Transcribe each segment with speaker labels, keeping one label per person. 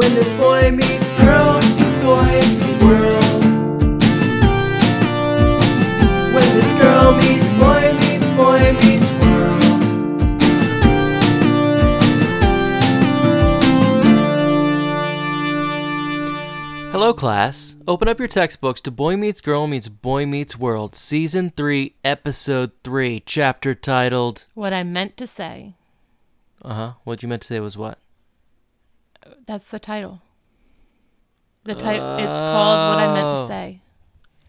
Speaker 1: When this boy meets girl, meets boy meets world. When this girl meets boy meets boy meets world.
Speaker 2: Hello, class. Open up your textbooks to Boy Meets Girl Meets Boy Meets World, Season 3, Episode 3, chapter titled.
Speaker 3: What I meant to say.
Speaker 2: Uh huh. What you meant to say was what?
Speaker 3: That's the title. The title. it's called What I Meant
Speaker 2: Oh.
Speaker 3: to Say.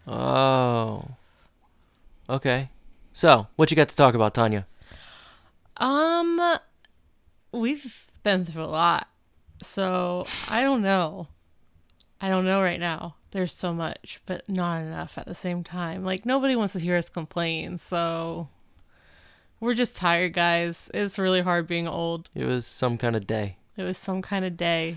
Speaker 2: Oh. Okay. So, what you got to talk about, Tanya?
Speaker 3: Um, we've been through a lot, so I don't know. I don't know right now. There's so much, but not enough at the same time. Like nobody wants to hear us complain, so we're just tired, guys. It's really hard being old.
Speaker 2: It was some kind of day.
Speaker 3: It was some kind of day.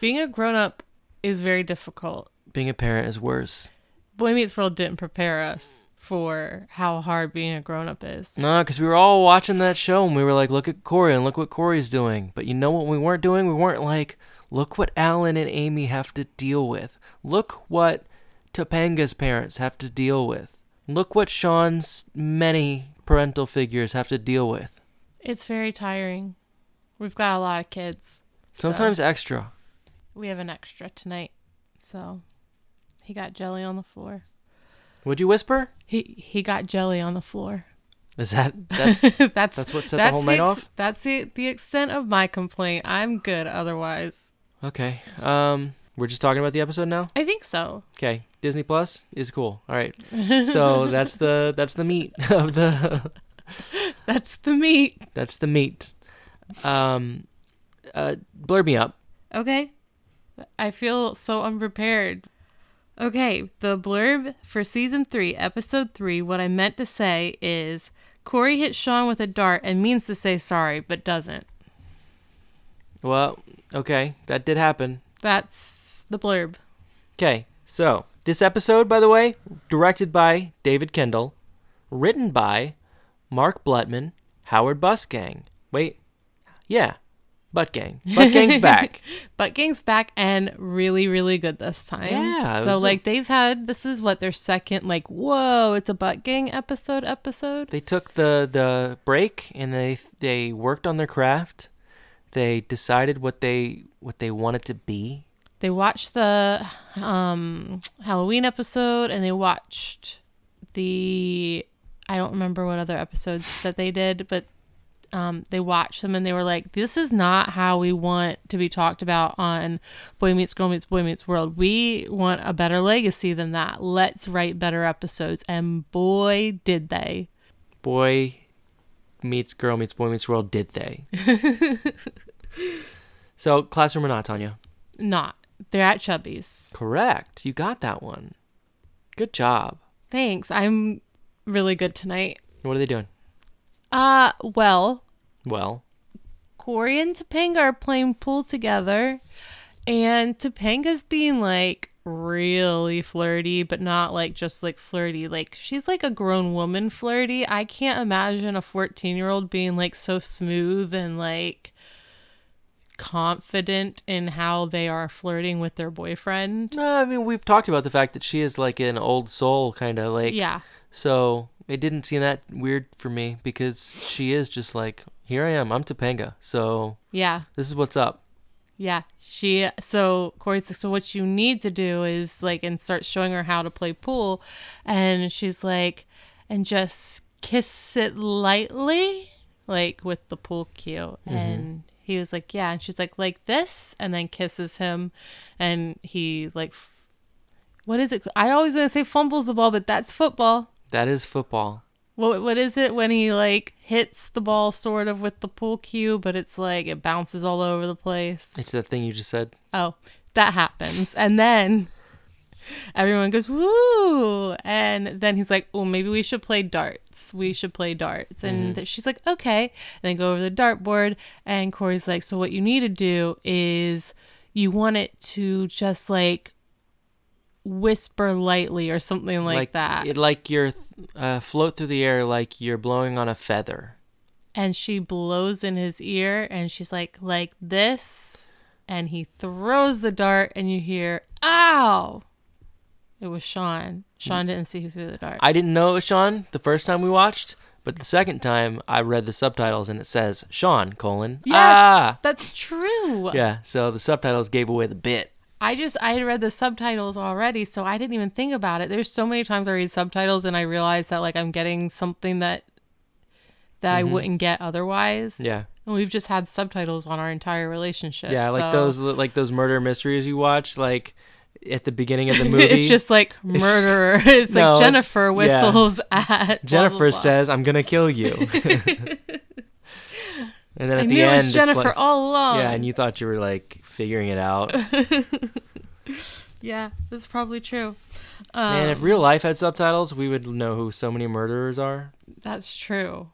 Speaker 3: Being a grown up is very difficult.
Speaker 2: Being a parent is worse.
Speaker 3: Boy Meets World didn't prepare us for how hard being a grown up is.
Speaker 2: No, because we were all watching that show and we were like, look at Corey and look what Corey's doing. But you know what we weren't doing? We weren't like, look what Alan and Amy have to deal with. Look what Topanga's parents have to deal with. Look what Sean's many parental figures have to deal with.
Speaker 3: It's very tiring. We've got a lot of kids. so
Speaker 2: Sometimes extra.
Speaker 3: we have an extra tonight. So he got jelly on the floor.
Speaker 2: Would you whisper?
Speaker 3: He he got jelly on the floor.
Speaker 2: Is that that's
Speaker 3: that's
Speaker 2: That's what set the whole night
Speaker 3: ex-
Speaker 2: off?
Speaker 3: That's the the extent of my complaint. I'm good otherwise.
Speaker 2: okay? Um, we're just talking about the episode now.
Speaker 3: I think so.
Speaker 2: Okay, Disney Plus is cool. All right, so that's the that's the meat of the
Speaker 3: That's the meat.
Speaker 2: that's the meat. Um, uh, blur me up.
Speaker 3: Okay. I feel so unprepared. Okay, the blurb for season three, episode three, what I meant to say is Corey hits Sean with a dart and means to say sorry, but doesn't.
Speaker 2: Well, okay, that did happen.
Speaker 3: That's the blurb.
Speaker 2: Okay, so this episode, by the way, directed by David Kendall, written by Mark Blutman, Howard Busgang. Wait, yeah, Butt Gang. Butt Gang's back.
Speaker 3: Butt Gang's back and really, really good this time.
Speaker 2: Yeah,
Speaker 3: So
Speaker 2: a-
Speaker 3: like they've had this is what their second like whoa it's a Butt Gang episode episode.
Speaker 2: They took the the break and they they worked on their craft. They decided what they what they wanted to be.
Speaker 3: They watched the um Halloween episode and they watched the I don't remember what other episodes that they did, but um, they watched them and they were like, "This is not how we want to be talked about on Boy Meets Girl Meets Boy Meets World. We want a better legacy than that. Let's write better episodes." And boy, did they!
Speaker 2: Boy meets girl meets boy meets world. Did they? so classroom or not, Tanya?
Speaker 3: Not. They're at Chubby's.
Speaker 2: Correct. You got that one. Good job.
Speaker 3: Thanks. I'm really good tonight.
Speaker 2: What are they doing?
Speaker 3: Uh, well,
Speaker 2: Well,
Speaker 3: Corey and Topanga are playing pool together, and Topanga's being like really flirty, but not like just like flirty. Like she's like a grown woman flirty. I can't imagine a 14 year old being like so smooth and like confident in how they are flirting with their boyfriend.
Speaker 2: no, I mean we've talked about the fact that she is like an old soul, kind of like.
Speaker 3: Yeah.
Speaker 2: So it didn't seem that weird for me because she is just like, here I am. I'm Topanga. So
Speaker 3: Yeah.
Speaker 2: this is what's up.
Speaker 3: Yeah, she so Corey's like, so what you need to do is like and start showing her how to play pool, and she's like, and just kiss it lightly, like with the pool cue, mm-hmm. and he was like, yeah, and she's like, like this, and then kisses him, and he like, what is it? I always want to say fumbles the ball, but that's football.
Speaker 2: That is football.
Speaker 3: What what is it when he like hits the ball sort of with the pool cue, but it's like it bounces all over the place.
Speaker 2: It's the thing you just said.
Speaker 3: Oh, that happens. And then everyone goes, woo. And then he's like, well, maybe we should play darts. We should play darts. And th- she's like, okay. And they go over the dartboard. And Corey's like, so what you need to do is you want it to just like whisper lightly or something like, that.
Speaker 2: It, like you're uh, float through the air like you're blowing on a feather.
Speaker 3: and she blows in his ear and she's like, like this. and he throws the dart, and you hear, ow! It was Sean. Sean didn't see who threw the dart.
Speaker 2: I didn't know it was Sean the first time we watched, but the second time I read the subtitles and it says Sean colon
Speaker 3: Yes,
Speaker 2: ah
Speaker 3: that's true.
Speaker 2: yeah. So the subtitles gave away the bit.
Speaker 3: I just I had read the subtitles already, so I didn't even think about it. There's so many times I read subtitles and I realize that like I'm getting something that that I wouldn't get otherwise.
Speaker 2: Mm-hmm. Yeah.
Speaker 3: And we've just had subtitles on our entire relationship.
Speaker 2: Yeah, like
Speaker 3: so-
Speaker 2: those like those murder mysteries you watch like at the beginning of the movie.
Speaker 3: it's just like murderer. It's
Speaker 2: No,
Speaker 3: like
Speaker 2: it's-
Speaker 3: Jennifer
Speaker 2: yeah.
Speaker 3: whistles at
Speaker 2: Jennifer
Speaker 3: blah, blah.
Speaker 2: says, "I'm gonna kill you," and then at
Speaker 3: I
Speaker 2: the end,
Speaker 3: it was
Speaker 2: it's
Speaker 3: Jennifer
Speaker 2: like-
Speaker 3: all along.
Speaker 2: yeah, and you thought you were like figuring it out.
Speaker 3: Yeah, that's probably true.
Speaker 2: Man,
Speaker 3: Um,
Speaker 2: if real life had subtitles, we would know who so many murderers are.
Speaker 3: That's true.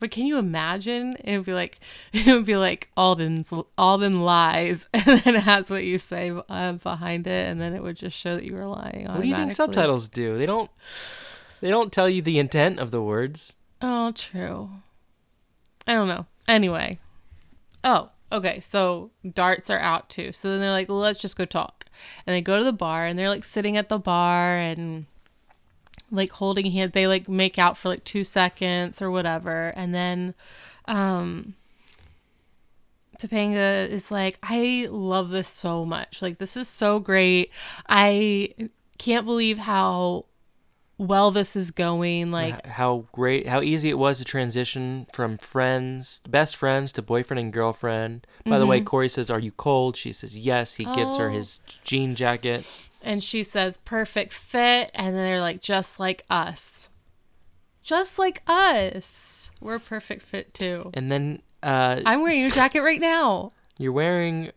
Speaker 3: But can you imagine? It would be like it would be like Alden's Alden lies, and then it has what you say uh, behind it, and then it would just show that you were lying.
Speaker 2: What do you think subtitles do? They don't. They don't tell you the intent of the words.
Speaker 3: Oh, true. I don't know. Anyway. Oh, okay. So darts are out too. So then they're like, let's just go talk. And they go to the bar and they're like sitting at the bar and like holding hands. They like make out for like two seconds or whatever. And then um Topanga is like, I love this so much. Like, this is so great. I can't believe how well this is going. Like,
Speaker 2: how great, how easy it was to transition from friends, best friends, to boyfriend and girlfriend. By the way, Corey says, "Are you cold?" She says, "Yes." He gives her
Speaker 3: Mm-hmm. Oh.
Speaker 2: his jean jacket.
Speaker 3: and she says perfect fit and then they're like just like us just like us we're perfect fit too
Speaker 2: And then uh,
Speaker 3: i'm wearing your jacket right now
Speaker 2: you're wearing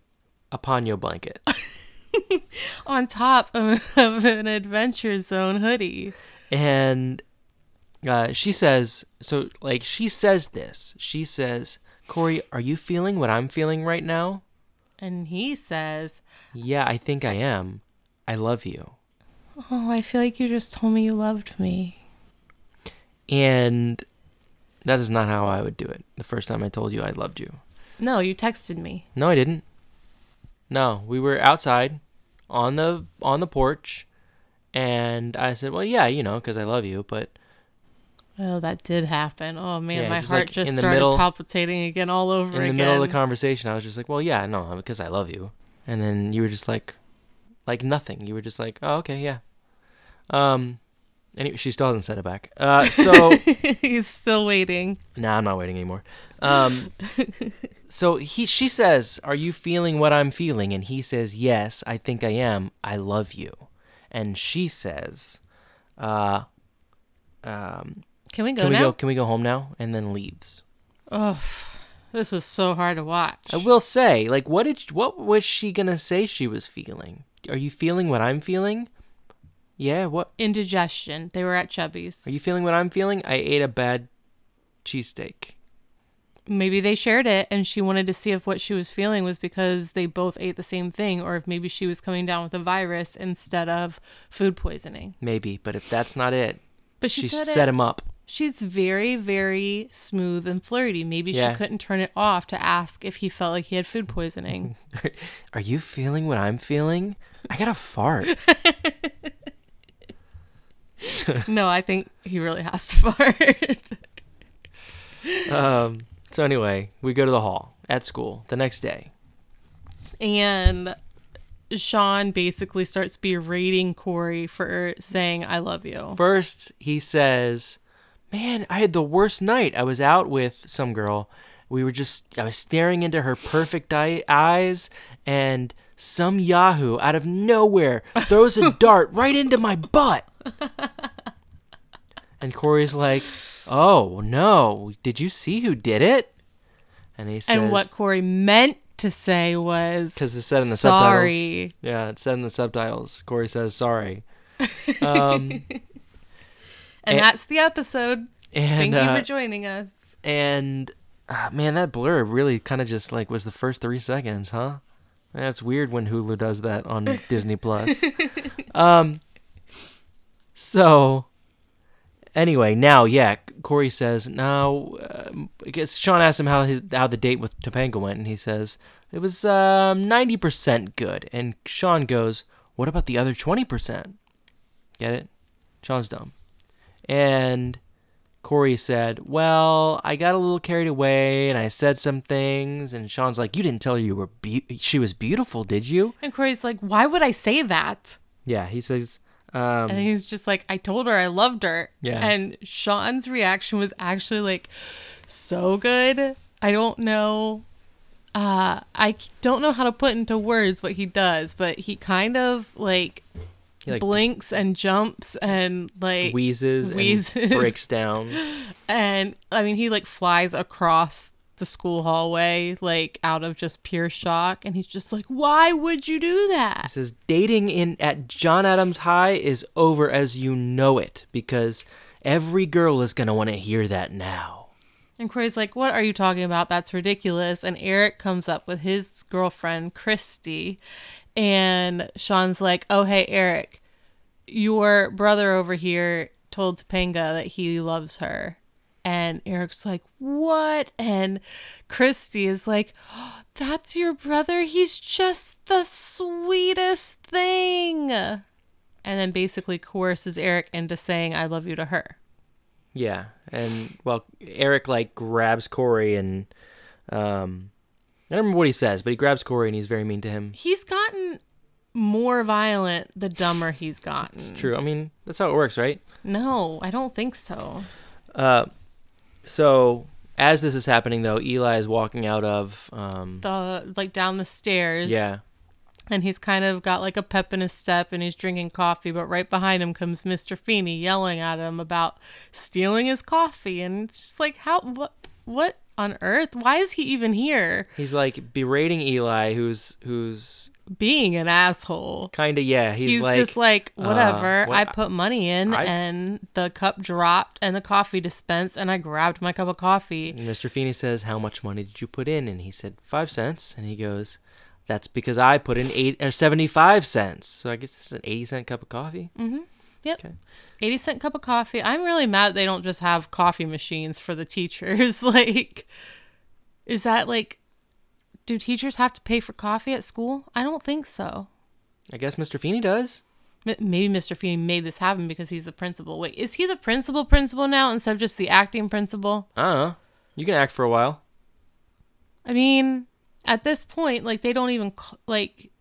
Speaker 2: a Ponyo blanket.
Speaker 3: on top of, of an adventure zone hoodie
Speaker 2: and uh, she says, so like she says this. She says, Corey, are you feeling what I'm feeling right now?
Speaker 3: and he says
Speaker 2: Yeah, I think I am. I love you.
Speaker 3: oh i feel like you just told me you loved me
Speaker 2: And that is not how I would do it. The first time I told you I loved you.
Speaker 3: no you texted me
Speaker 2: No, I didn't. No, we were outside on the on the porch and I said, "Well, yeah, you know, cuz I love you, but
Speaker 3: oh that did happen oh man
Speaker 2: Yeah,
Speaker 3: my
Speaker 2: just,
Speaker 3: heart
Speaker 2: like,
Speaker 3: just
Speaker 2: in
Speaker 3: started
Speaker 2: middle-
Speaker 3: palpitating again all over again.
Speaker 2: in the middle of the conversation, I was just like, "Well, yeah, no, because I love you." And then you were just like like nothing. You were just like, "Oh, okay, yeah." Um anyway, she still hasn't said it back. Uh so
Speaker 3: he's still waiting
Speaker 2: Nah, I'm not waiting anymore. Um, so he, she says, "Are you feeling what I'm feeling?" And he says, "Yes, I think I am. I love you." And she says, "Uh, um,
Speaker 3: can we go
Speaker 2: can we
Speaker 3: now
Speaker 2: go? Can we go home now?" And then leaves.
Speaker 3: oh this was so hard to watch
Speaker 2: I will say, like, what did what was she gonna say she was feeling? Are you feeling what I'm feeling? Yeah. What
Speaker 3: indigestion. They were at Chubby's.
Speaker 2: are you feeling? What I'm feeling? I ate a bad cheesesteak.
Speaker 3: Maybe they shared it and she wanted to see if what she was feeling was because they both ate the same thing or if maybe she was coming down with a virus instead of food poisoning.
Speaker 2: Maybe, but if that's not it,
Speaker 3: But she,
Speaker 2: she
Speaker 3: said
Speaker 2: set
Speaker 3: it.
Speaker 2: him up.
Speaker 3: She's very, very smooth and flirty. Maybe
Speaker 2: Yeah.
Speaker 3: she couldn't turn it off to ask if he felt like he had food poisoning.
Speaker 2: Are you feeling what I'm feeling? I got a fart.
Speaker 3: no, I think he really has to fart.
Speaker 2: Um, so anyway, we go to the hall at school the next day.
Speaker 3: and Sean basically starts berating Corey for saying, I love you.
Speaker 2: First, he says, "Man, I had the worst night. I was out with some girl. We were just I was staring into her perfect eyes and some yahoo out of nowhere throws a dart right into my butt." And Corey's like, "Oh, no. Did you see who did it?" And he says
Speaker 3: And what Corey meant to say was
Speaker 2: because it said in the subtitles.
Speaker 3: sorry.
Speaker 2: subtitles. Yeah, it said in the subtitles. Corey says sorry. Um,
Speaker 3: And,
Speaker 2: And-
Speaker 3: that's the episode.
Speaker 2: and
Speaker 3: Thank you
Speaker 2: uh,
Speaker 3: for joining us.
Speaker 2: and uh, man, that blur really kind of just like was the first three seconds, huh? That's weird when Hulu does that on Disney Plus. Um. So. Anyway, now yeah, Corey says now. Uh, I guess Sean asked him how his how the date with Topanga went, and he says it was um, 90% good. And Sean goes, what about the other 20%? Get it? Sean's dumb. And Corey said, well, I got a little carried away and I said some things. And Sean's like, you didn't tell her you were be- she was beautiful, did you?
Speaker 3: And Corey's like, why would I say that?
Speaker 2: Yeah, he says, um,
Speaker 3: And he's just like, I told her I loved her.
Speaker 2: Yeah.
Speaker 3: And Sean's reaction was actually like so good. I don't know. Uh, I don't know how to put into words what he does, but he kind of like,
Speaker 2: he like
Speaker 3: blinks and jumps and like
Speaker 2: wheezes,
Speaker 3: wheezes.
Speaker 2: and breaks down.
Speaker 3: and I mean he like flies across the school hallway like out of just pure shock and he's just like why would you do that?"
Speaker 2: He says dating in at John Adams High is over as you know it because every girl is gonna want to hear that now.
Speaker 3: and Corey's like what are you talking about that's ridiculous and Eric comes up with his girlfriend Christy and Sean's like oh hey Eric your brother over here told Topanga that he loves her and Eric's like what? And Christy is like oh, that's your brother? He's just the sweetest thing. And then basically coerces Eric into saying I love you to her.
Speaker 2: Yeah, and well, Eric like grabs Corey and um, I don't remember what he says, but he grabs Corey and he's very mean to him.
Speaker 3: he's gotten more violent the dumber he's gotten.
Speaker 2: It's true. I mean, that's how it works, right?
Speaker 3: no I don't think so.
Speaker 2: Uh, so as this is happening, though, Eli is walking out of um,
Speaker 3: the like down the stairs.
Speaker 2: Yeah,
Speaker 3: and he's kind of got like a pep in his step and he's drinking coffee but right behind him comes mr feeney yelling at him about stealing his coffee. And it's just like how what what on earth? Why is he even here?
Speaker 2: He's like berating Eli, who's who's
Speaker 3: being an asshole
Speaker 2: kind of yeah. He's,
Speaker 3: he's,
Speaker 2: like,
Speaker 3: just like whatever
Speaker 2: uh,
Speaker 3: i put money in
Speaker 2: I-
Speaker 3: and the cup dropped and the coffee dispensed and i grabbed my cup of coffee
Speaker 2: Mr. Feeney says, "How much money did you put in?" And he said, five cents." And he goes, "That's because I put in eight or seventy-five cents. So I guess this is an eighty cent cup of coffee."
Speaker 3: Yep.
Speaker 2: Okay.
Speaker 3: 80 cent cup of coffee. I'm really mad they don't just have coffee machines for the teachers. like, is that like, do teachers have to pay for coffee at school? I don't think so.
Speaker 2: I guess Mr. Feeney does.
Speaker 3: M- Maybe Mr. Feeney made this happen because he's the principal. Wait, is he the principal principal now instead of just the acting principal?
Speaker 2: Don't. You can act for a while.
Speaker 3: I mean, at this point, like, they don't even, like,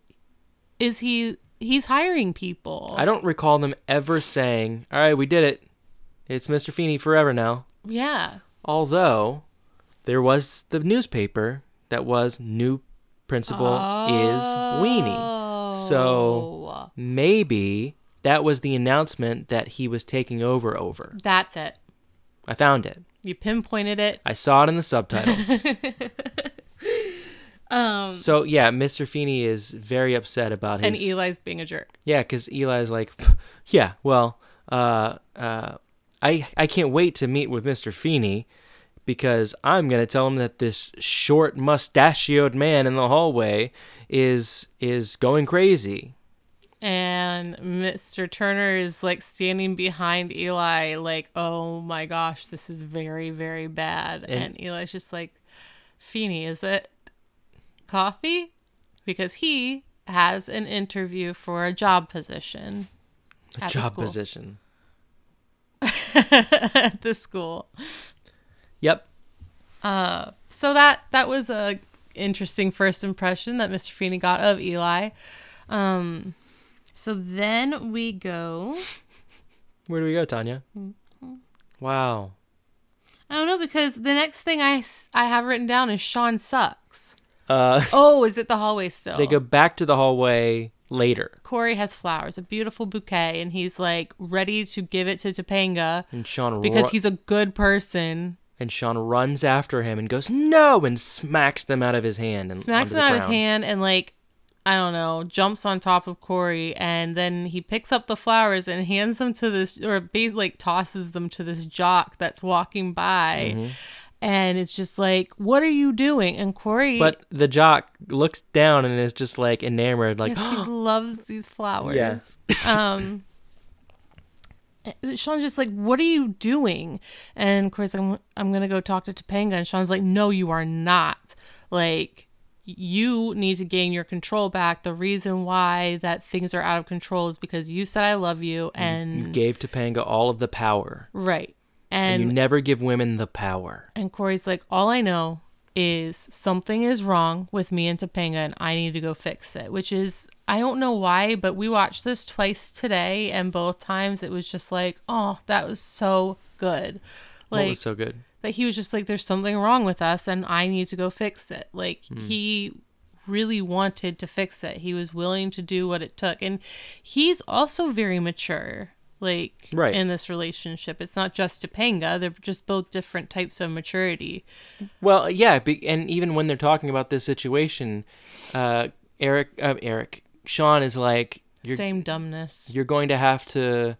Speaker 3: is he, he's hiring people.
Speaker 2: I don't recall them ever saying, "All right, we did it. It's Mr. Feeney forever now."
Speaker 3: yeah.
Speaker 2: Although there was the newspaper that was new principal is Weenie. So
Speaker 3: Oh,
Speaker 2: maybe that was the announcement that he was taking over over.
Speaker 3: that's it.
Speaker 2: I found it.
Speaker 3: You pinpointed it.
Speaker 2: I saw it in the subtitles.
Speaker 3: Um,
Speaker 2: so yeah, Mr. Feeney is very upset about his
Speaker 3: and Eli's being a jerk.
Speaker 2: Yeah, because Eli's like, yeah, well, uh, uh, I I can't wait to meet with Mr. Feeney because I'm gonna tell him that this short mustachioed man in the hallway is is going crazy.
Speaker 3: And Mr. Turner is like standing behind Eli, like, oh my gosh, this is very, very bad.
Speaker 2: And-
Speaker 3: And, Eli's just like, Feeney, is it coffee? Because he has an interview for a job position
Speaker 2: A
Speaker 3: At the
Speaker 2: job
Speaker 3: school.
Speaker 2: position.
Speaker 3: at the school.
Speaker 2: Yep.
Speaker 3: Uh, so that that was a interesting first impression that Mr. Feeney got of Eli. Um, so then we go.
Speaker 2: Where do we go, Tanya?
Speaker 3: Mm-hmm.
Speaker 2: Wow.
Speaker 3: I don't know because the next thing I, I have written down is Sean sucks.
Speaker 2: Uh,
Speaker 3: Oh, is it the hallway still?
Speaker 2: they go back to the hallway later,
Speaker 3: Corey has flowers, a beautiful bouquet, and he's like ready to give it to Topanga
Speaker 2: and Sean
Speaker 3: because he's a good person.
Speaker 2: And Sean runs after him and goes no and smacks them out of his hand and
Speaker 3: Smacks them
Speaker 2: the
Speaker 3: out of his hand and like I don't know, jumps on top of Corey, and then he picks up the flowers and hands them to this, or basically like tosses them to this jock that's walking by.
Speaker 2: Mm-hmm.
Speaker 3: And it's just like, what are you doing? And Corey,
Speaker 2: But the jock looks down and is just like enamored, like,
Speaker 3: Yes, he loves these flowers.
Speaker 2: Yes.
Speaker 3: um, Uh, Sean's just like, "What are you doing?" And Corey's like, "I'm, I'm gonna go talk to Topanga." And Sean's like, "No, you are not. Like, you need to gain your control back. The reason why that things are out of control is because you said I love you and
Speaker 2: You gave Topanga all of the power,
Speaker 3: right.
Speaker 2: and,
Speaker 3: And
Speaker 2: you never give women the power.
Speaker 3: and Corey's like, all I know is something is wrong with me and Topanga and I need to go fix it. Which is I don't know why, but we watched this twice today and both times it was just like, oh, that was so good.
Speaker 2: what
Speaker 3: Like
Speaker 2: was so good?
Speaker 3: that he was just like, there's something wrong with us and I need to go fix it. Like hmm. he really wanted to fix it. He was willing to do what it took. And he's also very mature, like
Speaker 2: Right.
Speaker 3: in this relationship. It's not just Topanga. They're just both different types of maturity.
Speaker 2: Well, yeah, be- and even when they're talking about this situation, uh, Eric, uh, Eric, Sean is like, you're
Speaker 3: Same dumbness.
Speaker 2: you're going to have to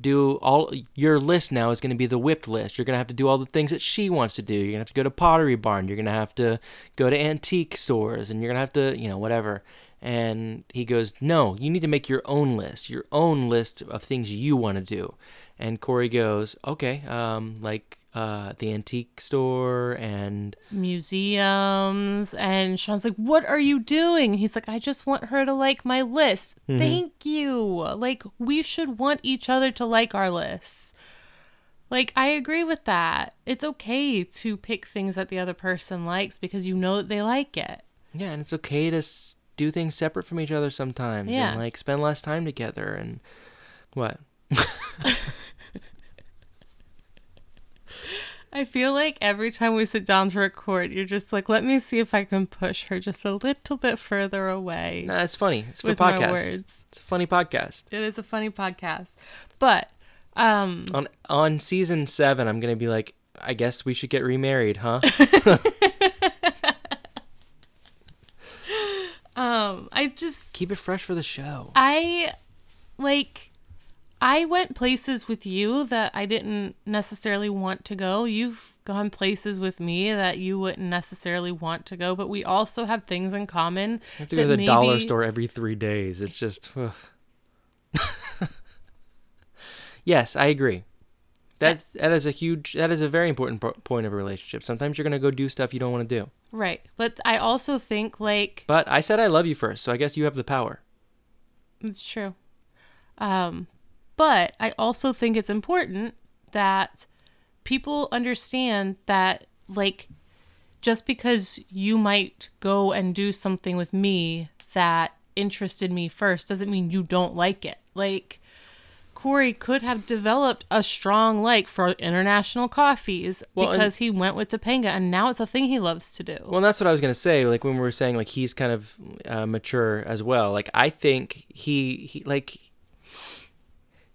Speaker 2: do all your list now is going to be the whipped list. You're going to have to do all the things that she wants to do. You're going to have to go to Pottery Barn. You're going to have to go to antique stores, and you're going to have to, you know, whatever. And he goes, No, you need to make your own list, your own list of things you want to do. And Corey goes, Okay, um, like uh, the antique store and
Speaker 3: Museums. And Sean's like, What are you doing? He's like, I just want her to like my list.
Speaker 2: Mm-hmm.
Speaker 3: Thank you. Like, we should want each other to like our lists. Like, I agree with that. It's okay to pick things that the other person likes because you know that they like it.
Speaker 2: Yeah, and it's okay to s- do things separate from each other sometimes.
Speaker 3: Yeah.
Speaker 2: And like spend less time together and what?
Speaker 3: I feel like every time we sit down to record, you're just like, let me see if I can push her just a little bit further away
Speaker 2: Nah, it's funny. It's for podcast.
Speaker 3: words.
Speaker 2: It's a funny podcast.
Speaker 3: It is a funny podcast. But um
Speaker 2: On on season seven, I'm gonna be like, I guess we should get remarried, huh?
Speaker 3: um I just
Speaker 2: Keep it fresh for the show.
Speaker 3: I like I went places with you that I didn't necessarily want to go. You've gone places with me that you wouldn't necessarily want to go, but we also have things in common.
Speaker 2: I have to go to the dollar store every three days. It's just. yes, I agree. That that is a huge. That is a very important po- point of a relationship. Sometimes you're gonna go do stuff you don't want to do.
Speaker 3: Right. But I also think like
Speaker 2: But I said I love you first, so I guess you have the power.
Speaker 3: It's true. Um, but I also think it's important that people understand that, like, just because you might go and do something with me that interested me first doesn't mean you don't like it. Like, Corey could have developed a strong like for international coffees
Speaker 2: Well,
Speaker 3: because he went with Topanga and now it's a thing he loves to do.
Speaker 2: Well, that's what I was gonna say. Like when we were saying, like he's kind of uh, mature as well. Like I think he he like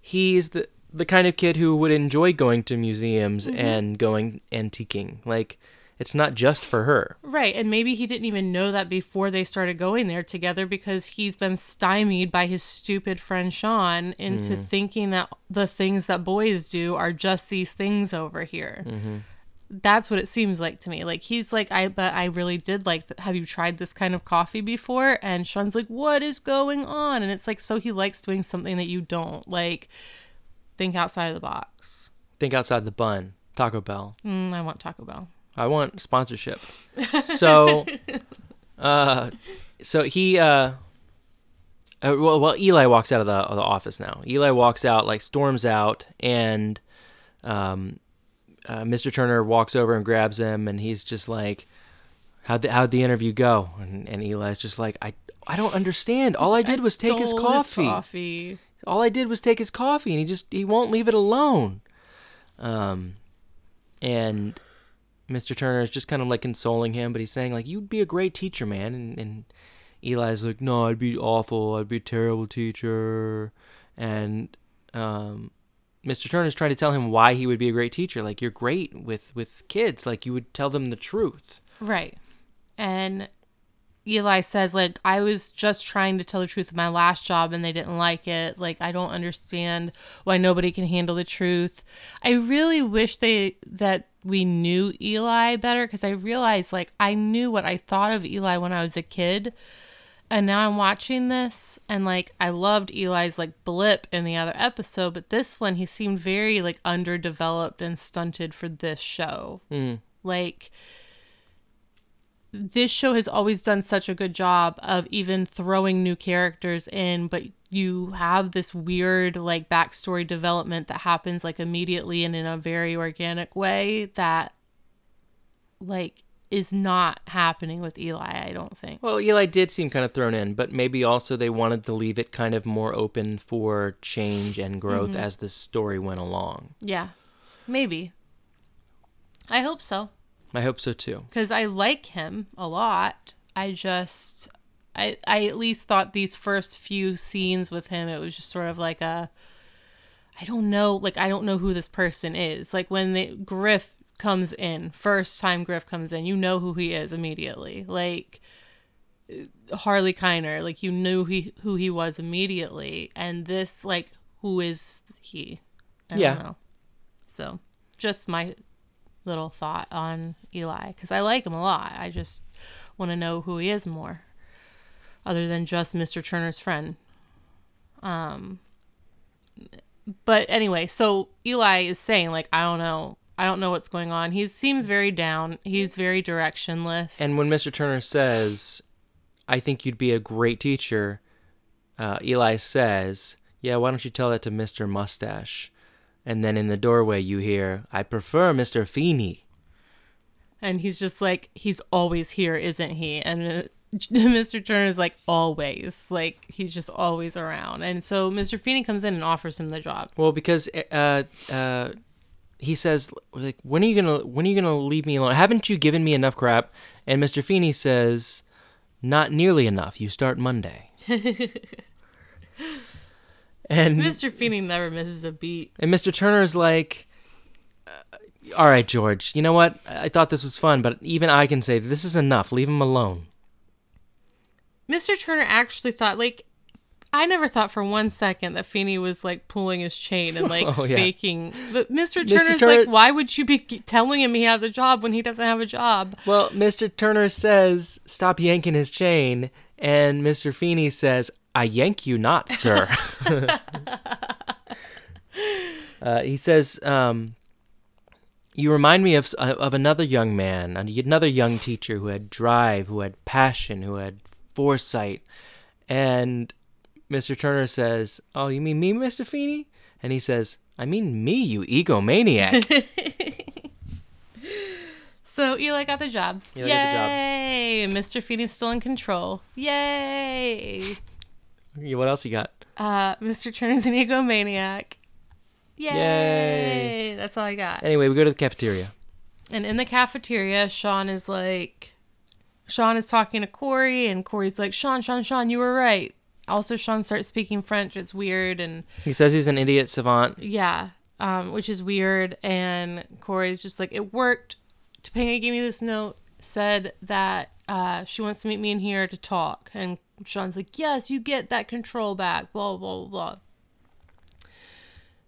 Speaker 2: he's the the kind of kid who would enjoy going to museums and going antiquing. Like it's not just for her.
Speaker 3: Right, and maybe he didn't even know that before they started going there together because he's been stymied by his stupid friend Sean into thinking that the things that boys do are just these things over here. That's what it seems like to me. Like he's like, I but I really did like. th- Have you tried this kind of coffee before? And Sean's like, What is going on? And it's like, so he likes doing something that you don't like. Think outside of the box.
Speaker 2: Think outside the bun. Taco Bell.
Speaker 3: Mm, I want Taco Bell.
Speaker 2: I want sponsorship. So, uh, so he, uh, uh, well, well, Eli walks out of the, of the office now. Eli walks out, like storms out, and um, uh, Mr. Turner walks over and grabs him, and he's just like, "How'd the, how'd the interview go?" And, and Eli's just like, "I I don't understand. All I did was take his coffee.
Speaker 3: coffee.
Speaker 2: All I did was take his coffee, and he just he won't leave it alone." Um, and Mr. Turner is just kind of like consoling him, but he's saying like, "You'd be a great teacher, man." And, and Eli's like, "No, I'd be awful. I'd be a terrible teacher." And um, Mr. is trying to tell him why he would be a great teacher. Like, you're great with with kids. Like, you would tell them the truth.
Speaker 3: Right. And Eli says, like, I was just trying to tell the truth of my last job and they didn't like it. Like, I don't understand why nobody can handle the truth. I really wish they that we knew Eli better because I realized like I knew what I thought of Eli when I was a kid. And now I'm watching this and like I loved Eli's like blip in the other episode, but this one he seemed very like underdeveloped and stunted for this show. Hmm. Like this show has always done such a good job of even throwing new characters in, but you have this weird like backstory development that happens like immediately and in a very organic way that like is not happening with Eli, I don't think.
Speaker 2: Well, Eli did seem kind of thrown in, but maybe also they wanted to leave it kind of more open for change and growth
Speaker 3: Mm-hmm.
Speaker 2: as the story went along.
Speaker 3: Yeah. Maybe. I hope so.
Speaker 2: I hope so too.
Speaker 3: because I like him a lot. I just, I, I at least thought these first few scenes with him, it was just sort of like a, I don't know, like I don't know who this person is. Like when the Griff comes in, first time Griff comes in, you know who he is immediately. Like Harley Keiner, like you knew he who he was immediately, and this, like, who is he? I
Speaker 2: Yeah.
Speaker 3: don't know. So, just my little thought on Eli because I like him a lot. I just want to know who he is more, other than just Mr. Turner's friend. Um, but anyway, so Eli is saying like I don't know, I don't know what's going on. He seems very down. He's very directionless.
Speaker 2: And when Mr. Turner says, I think you'd be a great teacher, uh, Eli says, Yeah, why don't you tell that to Mr. Mustache? And then in the doorway, you hear, I prefer Mr. Feeney.
Speaker 3: and he's just like he's always here, isn't he? And uh, Mr. is like always, like he's just always around. And so Mr. Feeney comes in and offers him the job.
Speaker 2: Well, because uh, uh, he says, like, when are you gonna when are you gonna leave me alone? Haven't you given me enough crap? And Mr. Feeney says, Not nearly enough. You start Monday. and
Speaker 3: Mr. Feeney never misses a beat.
Speaker 2: And Mr. Turner's like, uh, all right, George, you know what? I thought this was fun, but even I can say this is enough. Leave him alone.
Speaker 3: Mr. Turner actually thought like I never thought for one second that Feeney was like pulling his chain and like
Speaker 2: Oh, yeah.
Speaker 3: faking. But Mr.
Speaker 2: Mr.
Speaker 3: Turner's
Speaker 2: Turner-
Speaker 3: like, why would you be telling him he has a job when he doesn't have a job?
Speaker 2: Well, Mr. Turner says, stop yanking his chain. And Mr. Feeney says, I yank you not, sir. uh, he says, um, you remind me of, of another young man, another young teacher who had drive, who had passion, who had foresight. And Mr. Turner says, Oh, you mean me, Mr. Feeney? And he says, I mean me, you egomaniac.
Speaker 3: So Eli got the job.
Speaker 2: Eli got the job.
Speaker 3: Yay! Mr. Feeney's still in control. Yay!
Speaker 2: What else you got?
Speaker 3: Uh, Mr. Turner's an egomaniac. Yay!
Speaker 2: Yay.
Speaker 3: That's all I got.
Speaker 2: Anyway, we go to the cafeteria.
Speaker 3: And in the cafeteria, Sean is like, Sean is talking to Corey, and Corey's like, Sean, Sean, Sean, you were right. Also, Sean starts speaking French. It's weird, and
Speaker 2: He says he's an idiot savant.
Speaker 3: yeah, um, which is weird. And Corey's just like, it worked. Topanga gave me this note, said that uh, she wants to meet me in here to talk. And Sean's like, yes, you get that control back, blah, blah, blah, blah.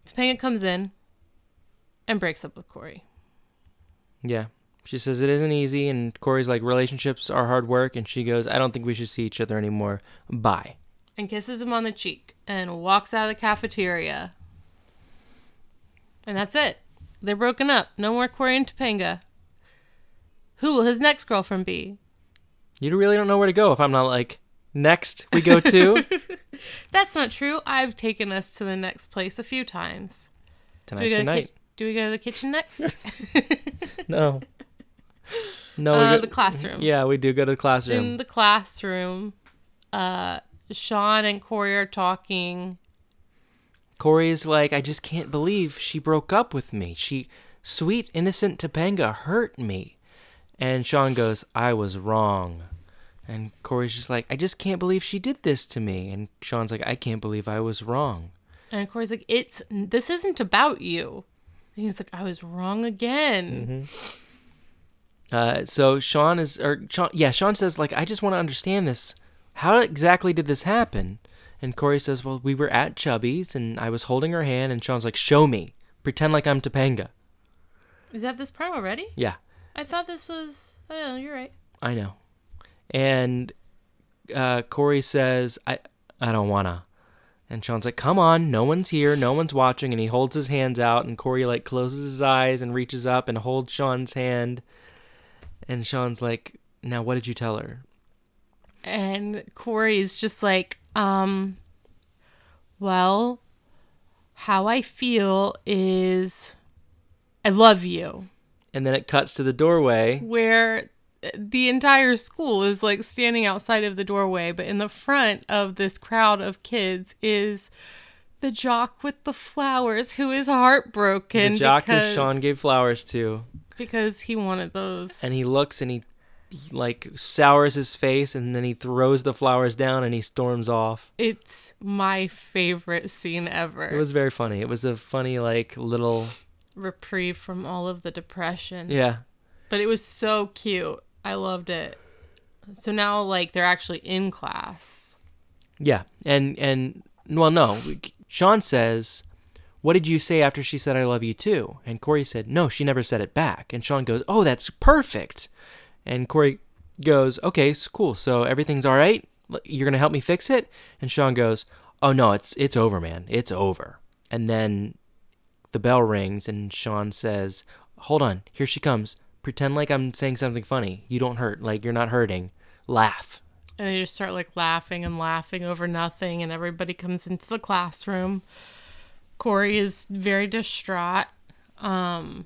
Speaker 3: Topanga comes in and breaks up with Corey.
Speaker 2: Yeah. She says it isn't easy, and Corey's like, relationships are hard work, and she goes, I don't think we should see each other anymore. Bye.
Speaker 3: and kisses him on the cheek and walks out of the cafeteria. And that's it. They're broken up. No more Corey and Topanga. Who will his next girlfriend be?
Speaker 2: You really don't know where to go if I'm not like, next we go to
Speaker 3: That's not true. I've taken us to the next place a few times. Do
Speaker 2: tonight's the
Speaker 3: to,
Speaker 2: night.
Speaker 3: ki- do we go to the kitchen next?
Speaker 2: No. No,
Speaker 3: uh,
Speaker 2: go-
Speaker 3: the classroom.
Speaker 2: Yeah, we do go to the classroom.
Speaker 3: In the classroom, uh, Sean and Corey are talking.
Speaker 2: Corey's like, I just can't believe she broke up with me. She, sweet, innocent Topanga hurt me. And Sean goes, I was wrong. And Corey's just like, I just can't believe she did this to me. And Sean's like, I can't believe I was wrong.
Speaker 3: And Corey's like, "It's this isn't about you." And he's like, "I was wrong again."
Speaker 2: Uh, so Sean is, or Sean, yeah, Sean says, like, I just want to understand this. How exactly did this happen? And Corey says, well, we were at Chubby's and I was holding her hand. And Sean's like, show me. Pretend like I'm Topanga.
Speaker 3: Is that this part already?
Speaker 2: Yeah.
Speaker 3: I thought this was. Oh, you're right.
Speaker 2: I know. And uh, Corey says, I, I don't wanna. And Sean's like, come on, no one's here, no one's watching. And he holds his hands out, and Corey like closes his eyes and reaches up and holds Sean's hand. And Sean's like, Now, what did you tell her?
Speaker 3: And Corey's just like, um, well, how I feel is I love you.
Speaker 2: And then it cuts to the doorway.
Speaker 3: Where the entire school is like standing outside of the doorway, but in the front of this crowd of kids is the jock with the flowers who is heartbroken
Speaker 2: The jock who Sean gave flowers to.
Speaker 3: because he wanted those.
Speaker 2: And he looks and he, he like sours his face and then he throws the flowers down and he storms off.
Speaker 3: it's my favorite scene ever.
Speaker 2: It was very funny. It was a funny like little
Speaker 3: reprieve from all of the depression.
Speaker 2: yeah.
Speaker 3: But it was so cute. I loved it. So now like they're actually in class.
Speaker 2: Yeah. And and well no, Sean says, "What did you say after she said I love you too?" And Corey said, "No, she never said it back." And Sean goes, "Oh, that's perfect." And Corey goes, "Okay, s- cool. So everything's all right? You're to help me fix it?" And Sean goes, "Oh no, it's it's over, man. It's over." And then the bell rings and Sean says, "Hold on. Here she comes. Pretend like I'm saying something funny. You don't hurt. Like you're not hurting. Laugh."
Speaker 3: And they just start like laughing and laughing over nothing and everybody comes into the classroom. Corey is very distraught. Um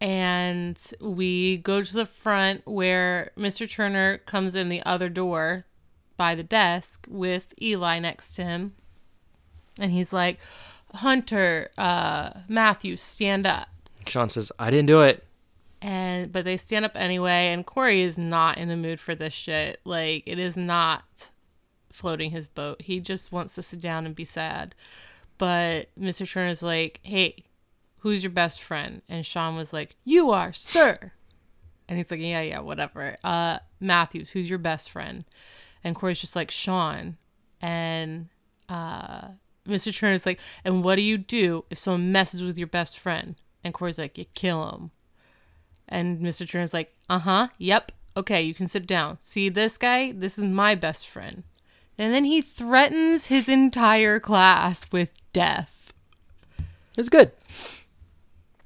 Speaker 3: and we go to the front where Mr. Turner comes in the other door by the desk with Eli next to him. And he's like, Hunter, uh, Matthew, stand up.
Speaker 2: Sean says, "I didn't do it."
Speaker 3: And but they stand up anyway, and Corey is not in the mood for this shit. Like it is not floating his boat. He just wants to sit down and be sad. But Mr. Turner's like, Hey, who's your best friend? And Sean was like, You are, sir. And he's like, Yeah, yeah, whatever. Uh Matthews, who's your best friend? And Corey's just like, Sean. And uh Mr. Turner's like, and what do you do if someone messes with your best friend? And Corey's like, you kill him. And Mr. Turner's like, uh huh, yep, okay, you can sit down. See this guy? This is my best friend. And then he threatens his entire class with death.
Speaker 2: It was good.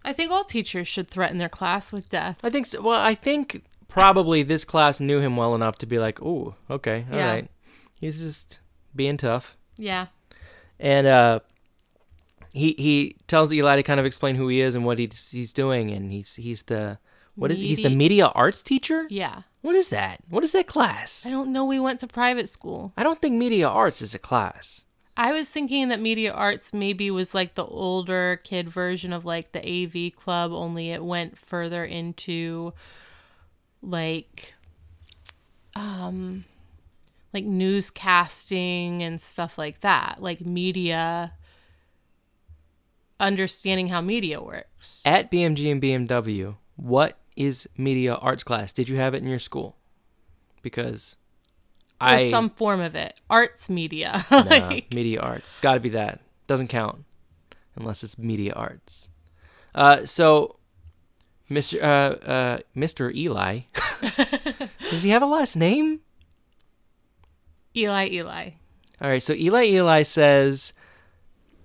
Speaker 3: I think all teachers should threaten their class with death.
Speaker 2: I think so. Well, I think probably this class knew him well enough to be like, "Oh, okay, all right."
Speaker 3: Yeah.
Speaker 2: He's just being tough,
Speaker 3: Yeah.
Speaker 2: and uh, he he tells Eli to kind of explain who he is and what he's he's doing, and he's he's the what is he's the media arts teacher.
Speaker 3: Yeah.
Speaker 2: What is that? What is that class?
Speaker 3: I don't know. We went to private school.
Speaker 2: I don't think media arts is a class.
Speaker 3: I was thinking that media arts maybe was like the older kid version of like the AV club, only it went further into like um like newscasting and stuff like that, like media understanding how media works.
Speaker 2: At BMG and BMW, what is media arts class? Did you have it in your school? Because
Speaker 3: Or
Speaker 2: I
Speaker 3: some form of it. Arts media.
Speaker 2: Nah,
Speaker 3: like,
Speaker 2: media arts. It's got to be that. Doesn't count unless it's media arts. Uh, so, Mr. Uh, uh, Mr. Eli, does he have a last name?
Speaker 3: Eli Eli.
Speaker 2: All right. So Eli Eli says,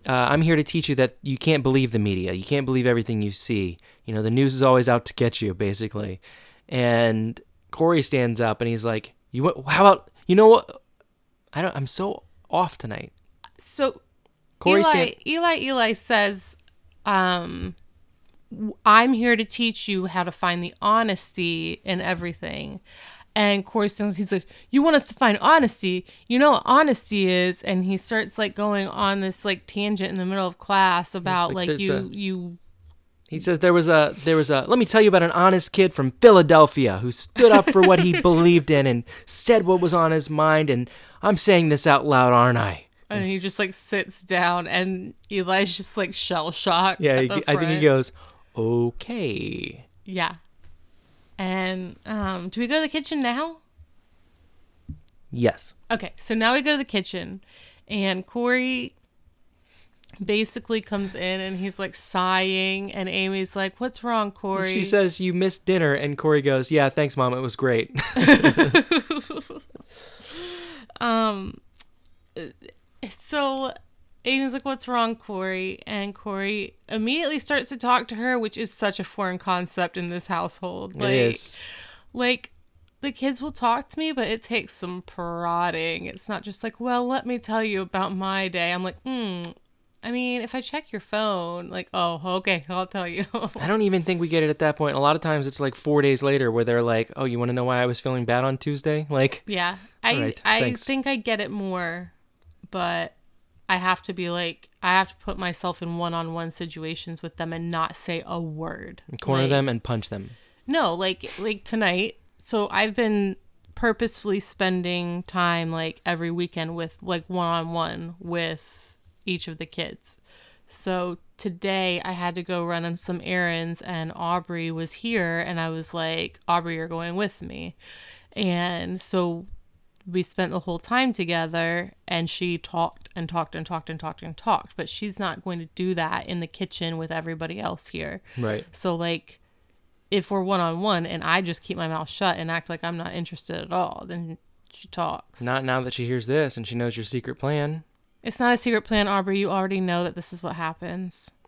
Speaker 2: uh, "I'm here to teach you that you can't believe the media. You can't believe everything you see. You know, the news is always out to get you, basically." And Corey stands up and he's like, "You what? How about you know what? I don't. I'm so off tonight."
Speaker 3: So
Speaker 2: Corey
Speaker 3: Eli,
Speaker 2: stand-
Speaker 3: Eli Eli says, um, I'm here to teach you how to find the honesty in everything. And Corey stands, he's like, You want us to find honesty? You know what honesty is? And he starts like going on this like tangent in the middle of class about
Speaker 2: like
Speaker 3: like, you
Speaker 2: a-
Speaker 3: you
Speaker 2: He says there was a there was a let me tell you about an honest kid from Philadelphia who stood up for what he believed in and said what was on his mind and I'm saying this out loud, aren't I?
Speaker 3: and he just like sits down and Eli's just like shell shocked.
Speaker 2: Yeah, I think he goes, "Okay."
Speaker 3: Yeah. And um, do we go to the kitchen now?
Speaker 2: Yes.
Speaker 3: Okay, so now we go to the kitchen, and Corey basically comes in and he's like sighing, and Amy's like, "What's wrong, Corey?"
Speaker 2: She says you missed dinner and Corey goes, "Yeah, thanks mom, it was great." Um.
Speaker 3: So Amy's like, "What's wrong, Corey?" And Corey immediately starts to talk to her, which is such a foreign concept in this household. Like,
Speaker 2: it is.
Speaker 3: like the kids will talk to me, but it takes some prodding. It's not just like, well, let me tell you about my day. I'm like, hmm. I mean, if I check your phone, like, oh, okay, I'll tell you.
Speaker 2: I don't even think we get it at that point. A lot of times it's like four days later where they're like, "Oh, you want to know why I was feeling bad on Tuesday?" Like,
Speaker 3: yeah, I
Speaker 2: Alright,
Speaker 3: I
Speaker 2: thanks.
Speaker 3: think I get it more, but I have to be like, I have to put myself in one-on-one situations with them and not say a word.
Speaker 2: corner
Speaker 3: Like-
Speaker 2: them and punch them.
Speaker 3: No, like like tonight. So I've been purposefully spending time like every weekend with like one on one with each of the kids. So today I had to go run some errands and Aubrey was here and I was like, Aubrey, you're going with me. And so we spent the whole time together and she talked and talked and talked and talked and talked, but she's not going to do that in the kitchen with everybody else here.
Speaker 2: Right.
Speaker 3: So like if we're one on one and I just keep my mouth shut and act like I'm not interested at all, then she talks.
Speaker 2: Not now that she hears this and she knows your secret plan.
Speaker 3: It's not a secret plan, Aubrey. You already know that this is what happens.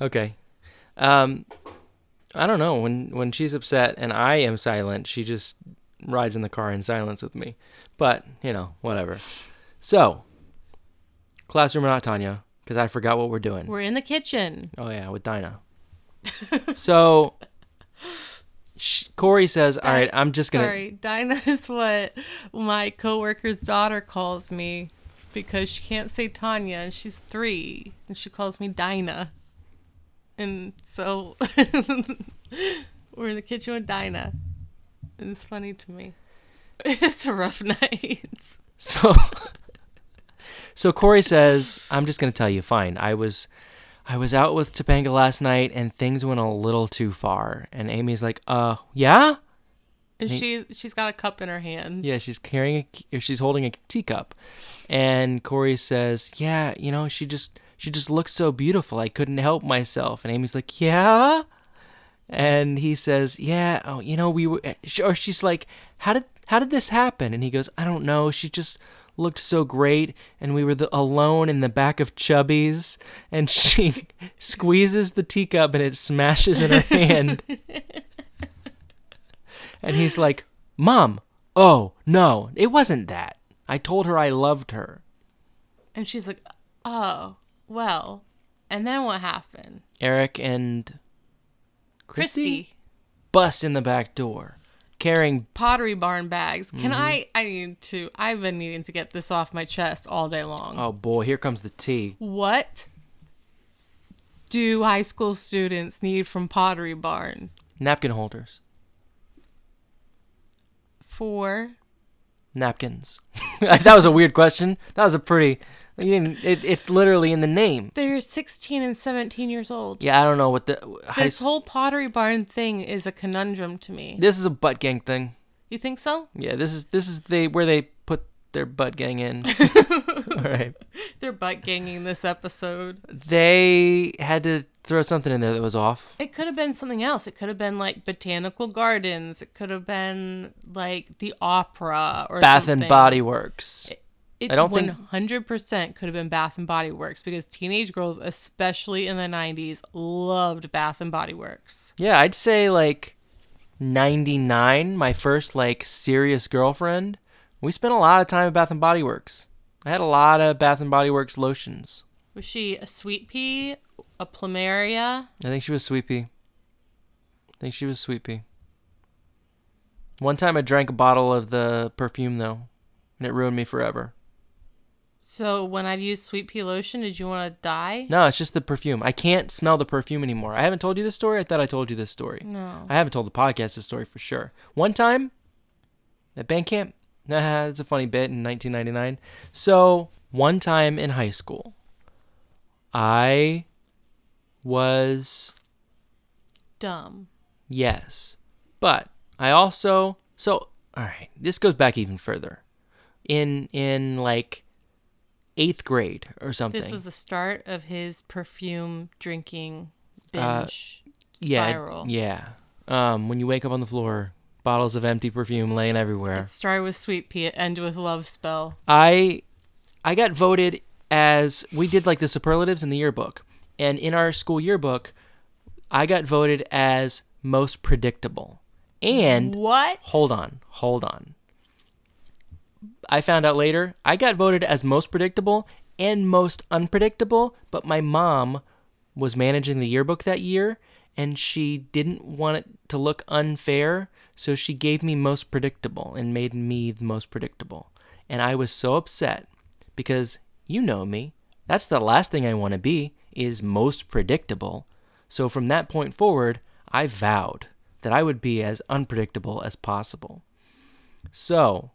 Speaker 2: Okay. Um, I don't know when when she's upset and I am silent, she just rides in the car in silence with me. But you know, whatever. So, classroom or not, Tanya? Because I forgot what we're doing.
Speaker 3: We're in the kitchen.
Speaker 2: Oh yeah, with Dinah. so, sh- Corey says, "All right, I'm just gonna."
Speaker 3: Sorry, Dinah is what my coworker's daughter calls me because she can't say Tanya and she's three and she calls me Dinah. And so we're in the kitchen with Dinah. It's funny to me. It's a rough night.
Speaker 2: So, so Corey says, "I'm just gonna tell you. Fine. I was, I was out with Topanga last night, and things went a little too far." And Amy's like, "Uh, yeah,
Speaker 3: And she she's got a cup in her hand.
Speaker 2: yeah." She's carrying a, she's holding a teacup, and Corey says, "Yeah, you know, she just, she just looks so beautiful. I couldn't help myself." And Amy's like, "Yeah." And he says, "Yeah, oh, you know, we were." Or she's like, "How did how did this happen?" And he goes, "I don't know. She just looked so great, and we were the, alone in the back of Chubby's, and she squeezes the teacup, and it smashes in her hand." and he's like, "Mom, oh no, it wasn't that. I told her I loved her."
Speaker 3: And she's like, "Oh, well." And then what happened?
Speaker 2: Eric and Christy,
Speaker 3: Christy,
Speaker 2: bust in the back door, carrying
Speaker 3: Pottery Barn bags. Can
Speaker 2: Mm-hmm.
Speaker 3: I? I need to. I've been needing to get this off my chest all day long.
Speaker 2: Oh boy, here comes the tea.
Speaker 3: What do high school students need from Pottery Barn
Speaker 2: Napkin holders.
Speaker 3: for?
Speaker 2: Napkins. that was a weird question. That was a pretty. You didn't. It, it's literally in the name.
Speaker 3: They're 16 and 17 years old.
Speaker 2: Yeah, I don't know what the. High,
Speaker 3: This
Speaker 2: s-
Speaker 3: whole Pottery Barn thing is a conundrum to me.
Speaker 2: this is a butt gang thing.
Speaker 3: You think so?
Speaker 2: Yeah, this is this is they where they put their butt gang in. All right.
Speaker 3: They're butt ganging this episode.
Speaker 2: They had to throw something in there that was off.
Speaker 3: It could have been something else. It could have been like botanical gardens. It could have been like the opera or
Speaker 2: Bath
Speaker 3: something.
Speaker 2: and Body Works.
Speaker 3: It
Speaker 2: I don't think-
Speaker 3: 100% could have been Bath and Body Works because teenage girls, especially in the 90s, loved Bath and Body Works.
Speaker 2: Yeah, I'd say like 99, my first like serious girlfriend. We spent a lot of time at Bath and Body Works. I had a lot of Bath and Body Works lotions.
Speaker 3: Was she a sweet pea, a plumeria?
Speaker 2: I think she was Sweet Pea. I think she was Sweet Pea. One time I drank a bottle of the perfume though, and it ruined me forever.
Speaker 3: So when I've used sweet pea lotion, did you want to die?
Speaker 2: No, it's just the perfume. I can't smell the perfume anymore. I haven't told you this story. I thought I told you this story.
Speaker 3: No.
Speaker 2: I haven't told the podcast this story for sure. One time at band camp, nah, it's a funny bit in 1999. So, one time in high school, I was,
Speaker 3: Dumb.
Speaker 2: yes, but I also, so, all right, this goes back even further. In, in like eighth grade or something.
Speaker 3: This was the start of his perfume drinking
Speaker 2: Uh,
Speaker 3: binge
Speaker 2: yeah,
Speaker 3: spiral.
Speaker 2: Yeah. Um, when you wake up on the floor, bottles of empty perfume laying everywhere.
Speaker 3: It started with sweet pea, ended with love spell.
Speaker 2: I I got voted as we did like the superlatives in the yearbook. And in our school yearbook, I got voted as most predictable. And
Speaker 3: What?
Speaker 2: hold on, hold on. I found out later I got voted as most predictable and most unpredictable, but my mom was managing the yearbook that year and she didn't want it to look unfair, so she gave me most predictable and made me the most predictable. And I was so upset because you know me. That's the last thing I want to be is most predictable. So from that point forward, I vowed that I would be as unpredictable as possible. So,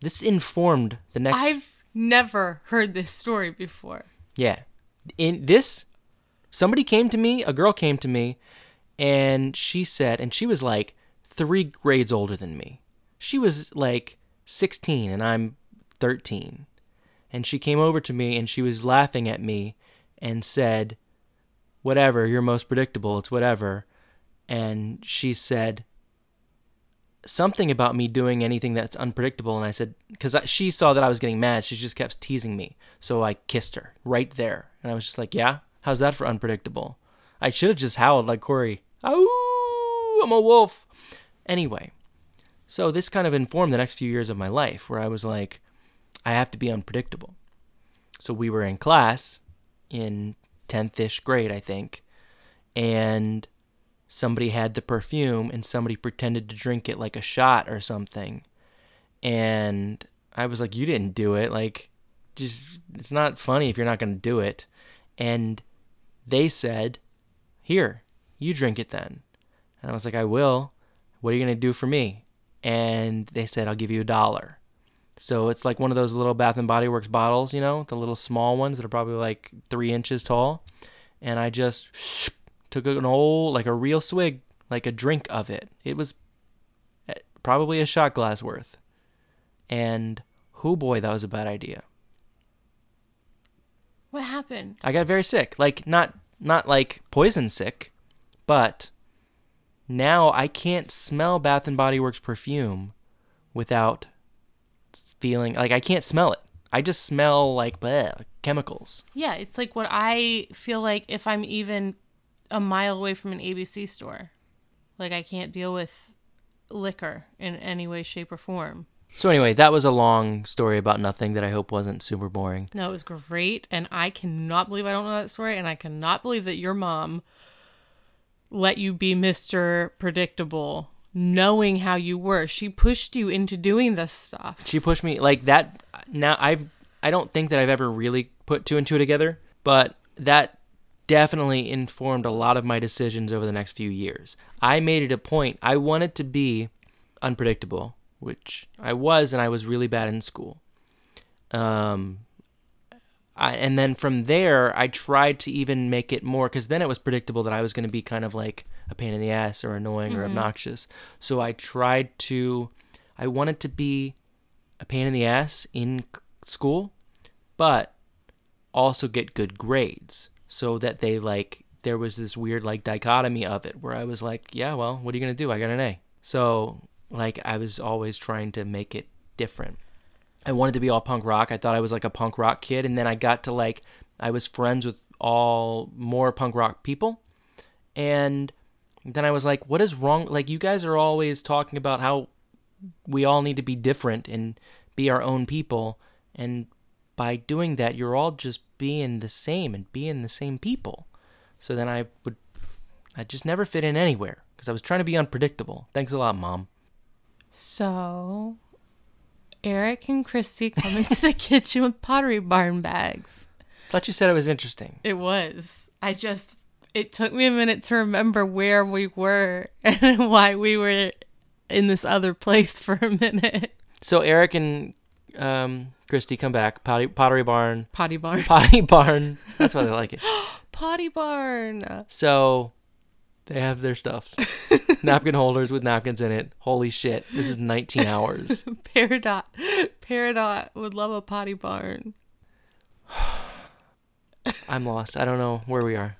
Speaker 2: this informed the next
Speaker 3: I've never heard this story before.
Speaker 2: yeah. In this, somebody came to me, a girl came to me, and she said, and she was like three grades older than me. She was like 16 and I'm 13. And she came over to me and she was laughing at me and said, Whatever, you're most predictable, it's whatever. And she said, something about me doing anything that's unpredictable and i said because she saw that i was getting mad she just kept teasing me. So i kissed her right there and i was just like yeah? How's that for unpredictable? I should have just howled like corey i'm a wolf. Anyway so this kind of informed the next few years of my life where i was like i have to be unpredictable. So we were in class in 10th-ish grade i think and somebody had the perfume and somebody pretended to drink it like a shot or something. And I was like, You didn't do it. Like, just, it's not funny if you're not going to do it. And they said, Here, you drink it then. And I was like, I will. What are you going to do for me? And they said, I'll give you a dollar. So it's like one of those little Bath and Body Works bottles, you know, the little small ones that are probably like three inches tall. And I just took an old, like a real swig, like a drink of it. It was eh, probably a shot glass worth. And who boy, that was a bad idea.
Speaker 3: What happened?
Speaker 2: I got very sick. Like not not like poison sick, but now I can't smell Bath and Body Works perfume without feeling like I can't smell it. I just smell like bleh, chemicals.
Speaker 3: Yeah, it's like what I feel like if I'm even a mile away from an ABC store. Like I can't deal with liquor in any way, shape, or form.
Speaker 2: So anyway, that was a long story about nothing that I hope wasn't super boring.
Speaker 3: No, it was great, and I cannot believe I don't know that story, and I cannot believe that your mom let you be Mr. Predictable, knowing how you were. She pushed you into doing this stuff.
Speaker 2: she pushed me like that now i've i don't think that i've ever really put two and two together but that definitely informed a lot of my decisions over the next few years. I made it a point i wanted to be unpredictable which i was and i was really bad in school. Um I, and then from there i tried to even make it more because then it was predictable that i was going to be kind of like a pain in the ass or annoying or obnoxious. So i tried to i wanted to be a pain in the ass in school, but also get good grades so that they like there was this weird like dichotomy of it where I was like, yeah, well, what are you going to do? I got an A. So, like I was always trying to make it different. I wanted to be all punk rock. I thought I was like a punk rock kid and then I got to like I was friends with all more punk rock people and then I was like, what is wrong? Like you guys are always talking about how we all need to be different and be our own people and by doing that you're all just being the same and being the same people so then i would i just never fit in anywhere because i was trying to be unpredictable thanks a lot mom
Speaker 3: So, Eric and Christy come into the kitchen with pottery barn bags.
Speaker 2: thought you said it was interesting
Speaker 3: It was. I just, it took me a minute to remember where we were and why we were in this other place for a minute.
Speaker 2: so eric and um, christy come back. Potty, pottery barn.
Speaker 3: Potty barn.
Speaker 2: potty barn. That's why they like it.
Speaker 3: Potty barn.
Speaker 2: so they have their stuff. Napkin holders with napkins in it. Holy shit. This is 19 hours.
Speaker 3: Peridot. Peridot would love a potty barn.
Speaker 2: i'm lost. I don't know where we are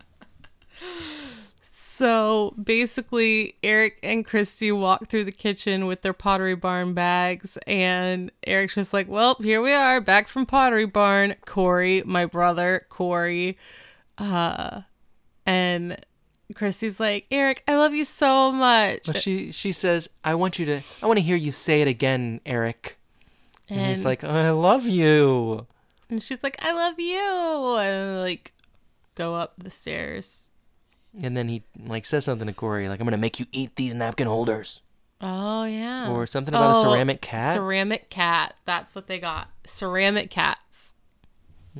Speaker 3: So basically, Eric and Christy walk through the kitchen with their Pottery Barn bags, and Eric's just like, "Well, here we are, back from Pottery Barn." Corey, my brother, Corey, uh, and Christy's like, Eric, I love you so much.
Speaker 2: But she she says, "I want you to. I want to hear you say it again, Eric." And, he's like, "I love you."
Speaker 3: and she's like, I love you. And like, go up the stairs.
Speaker 2: And then he like says something to Corey, like, "I'm gonna make you eat these napkin holders,"
Speaker 3: Oh, yeah.
Speaker 2: or something about a
Speaker 3: Oh,
Speaker 2: ceramic cat.
Speaker 3: Ceramic cat. That's what they got. Ceramic cats.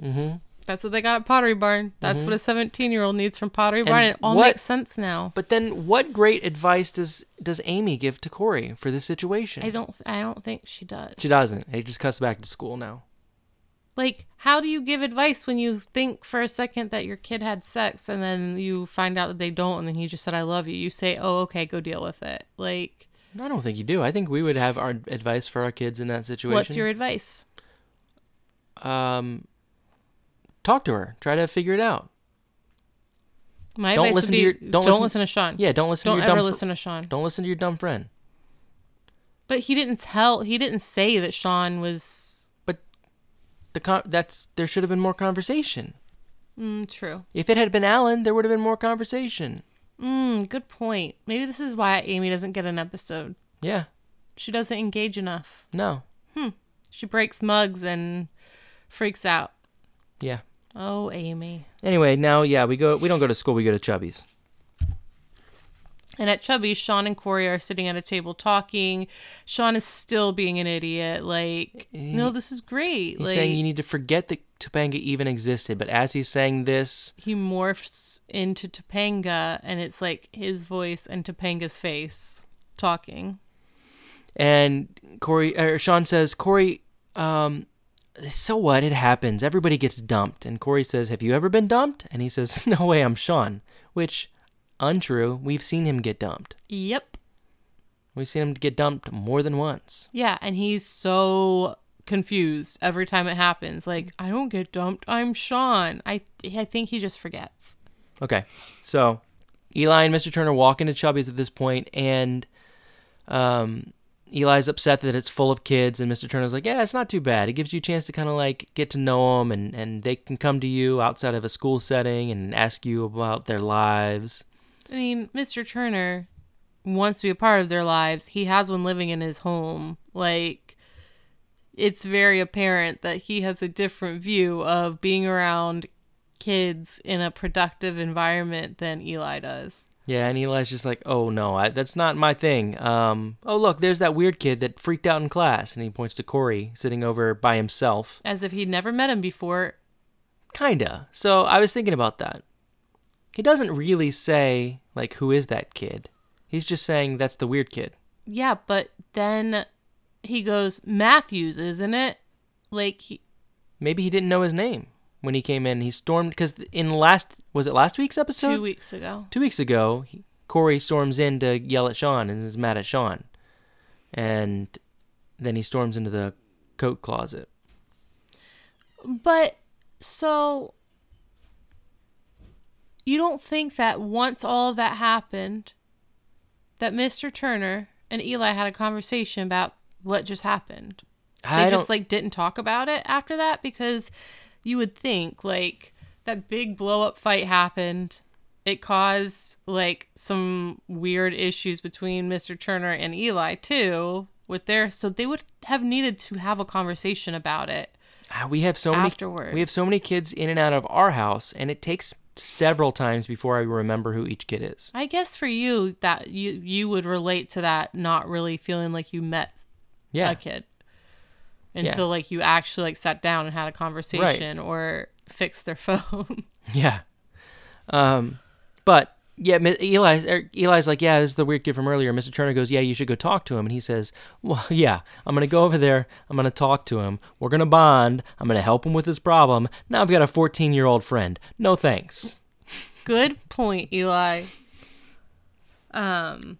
Speaker 2: mm-hmm.
Speaker 3: That's what they got at Pottery Barn. That's what a 17 year old needs from Pottery Barn.
Speaker 2: And
Speaker 3: It all
Speaker 2: what-
Speaker 3: makes sense now.
Speaker 2: But then, what great advice does does Amy give to Corey for this situation?
Speaker 3: I don't. I don't think she does.
Speaker 2: She doesn't. He just cuts back to school now.
Speaker 3: Like, how do you give advice when you think for a second that your kid had sex and then you find out that they don't, and then he just said, "I love you." You say, "Oh, okay, go deal with it." Like,
Speaker 2: I don't think you do. I think we would have our advice for our kids in that situation.
Speaker 3: what's your advice?
Speaker 2: um? Talk to her. Try to figure it out.
Speaker 3: My
Speaker 2: Don't
Speaker 3: advice
Speaker 2: listen
Speaker 3: would
Speaker 2: to
Speaker 3: be,
Speaker 2: your- don't
Speaker 3: don't,
Speaker 2: listen-
Speaker 3: listen, to Sean.
Speaker 2: Yeah. Don't listen
Speaker 3: don't
Speaker 2: to your
Speaker 3: ever
Speaker 2: dumb.
Speaker 3: listen to Sean.
Speaker 2: don't listen to your dumb friend.
Speaker 3: But he didn't tell. He didn't say that Sean was.
Speaker 2: The con- that's there should have been more conversation.
Speaker 3: Mm, true.
Speaker 2: If it had been Alan, there would have been more conversation.
Speaker 3: Mm, good point. Maybe this is why Amy doesn't get an episode.
Speaker 2: Yeah.
Speaker 3: She doesn't engage enough.
Speaker 2: No. Hmm.
Speaker 3: She breaks mugs and freaks out.
Speaker 2: Yeah.
Speaker 3: Oh, Amy.
Speaker 2: Anyway, now yeah, we go. We don't go to school. We go to Chubby's.
Speaker 3: And at Chubby's, Sean and Corey are sitting at a table talking. Sean is still being an idiot. Like, no, this is great.
Speaker 2: He's
Speaker 3: like,
Speaker 2: saying you need to forget that Topanga even existed. But as he's saying this,
Speaker 3: he morphs into Topanga, and it's like his voice and Topanga's face talking.
Speaker 2: and Corey or Sean says, Corey, um, so what? It happens. Everybody gets dumped. And Corey says, Have you ever been dumped? And he says, No way, I'm Sean. Which untrue. We've seen him get dumped.
Speaker 3: Yep.
Speaker 2: We've seen him get dumped more than once.
Speaker 3: Yeah, and he's so confused every time it happens. Like, I don't get dumped. I'm Sean. I I think he just forgets.
Speaker 2: Okay, so Eli and Mr. Turner walk into Chubby's at this point, and um, Eli's upset that it's full of kids, and Mr. Turner's like, "Yeah, it's not too bad. It gives you a chance to kind of like get to know them, and and they can come to you outside of a school setting and ask you about their lives."
Speaker 3: I mean, Mr. Turner wants to be a part of their lives. He has one living in his home. Like, it's very apparent that he has a different view of being around kids in a productive environment than Eli does.
Speaker 2: Yeah, and Eli's just like, "Oh no, I, that's not my thing." Um, oh look, there's that weird kid that freaked out in class, and he points to Corey sitting over by himself.
Speaker 3: As if he'd never met him before.
Speaker 2: Kinda. So I was thinking about that. He doesn't really say like who is that kid. He's just saying that's the weird kid.
Speaker 3: Yeah, but then he goes, Matthews, isn't it? Like, he,
Speaker 2: Maybe he didn't know his name when he came in. He stormed because in last was it last week's episode?
Speaker 3: two weeks ago.
Speaker 2: Two weeks ago, he, Corey storms in to yell at Sean and is mad at Sean, and then he storms into the coat closet.
Speaker 3: But so you don't think that once all of that happened, that Mr. Turner and Eli had a conversation about what just happened? They
Speaker 2: I
Speaker 3: just
Speaker 2: don't.
Speaker 3: like didn't talk about it after that because you would think like that big blow up fight happened. It caused like some weird issues between Mr. Turner and Eli too with their so they would have needed to have a conversation about it.
Speaker 2: Ah, we have so many.
Speaker 3: afterwards.
Speaker 2: We have so many kids in and out of our house, and it takes several times before I remember who each kid is.
Speaker 3: I guess for you that you you would relate to that not really feeling like you met
Speaker 2: Yeah,
Speaker 3: a kid until like you actually like sat down and had a conversation or fixed their phone.
Speaker 2: Yeah. Um, but yeah, Eli er, Eli's like, yeah, this is the weird kid from earlier. Mr. Turner goes, yeah, you should go talk to him, and he says, well, yeah, I'm gonna go over there. I'm gonna talk to him. We're gonna bond. I'm gonna help him with his problem. Now I've got a 14 year old friend. No thanks.
Speaker 3: Good point, Eli. Um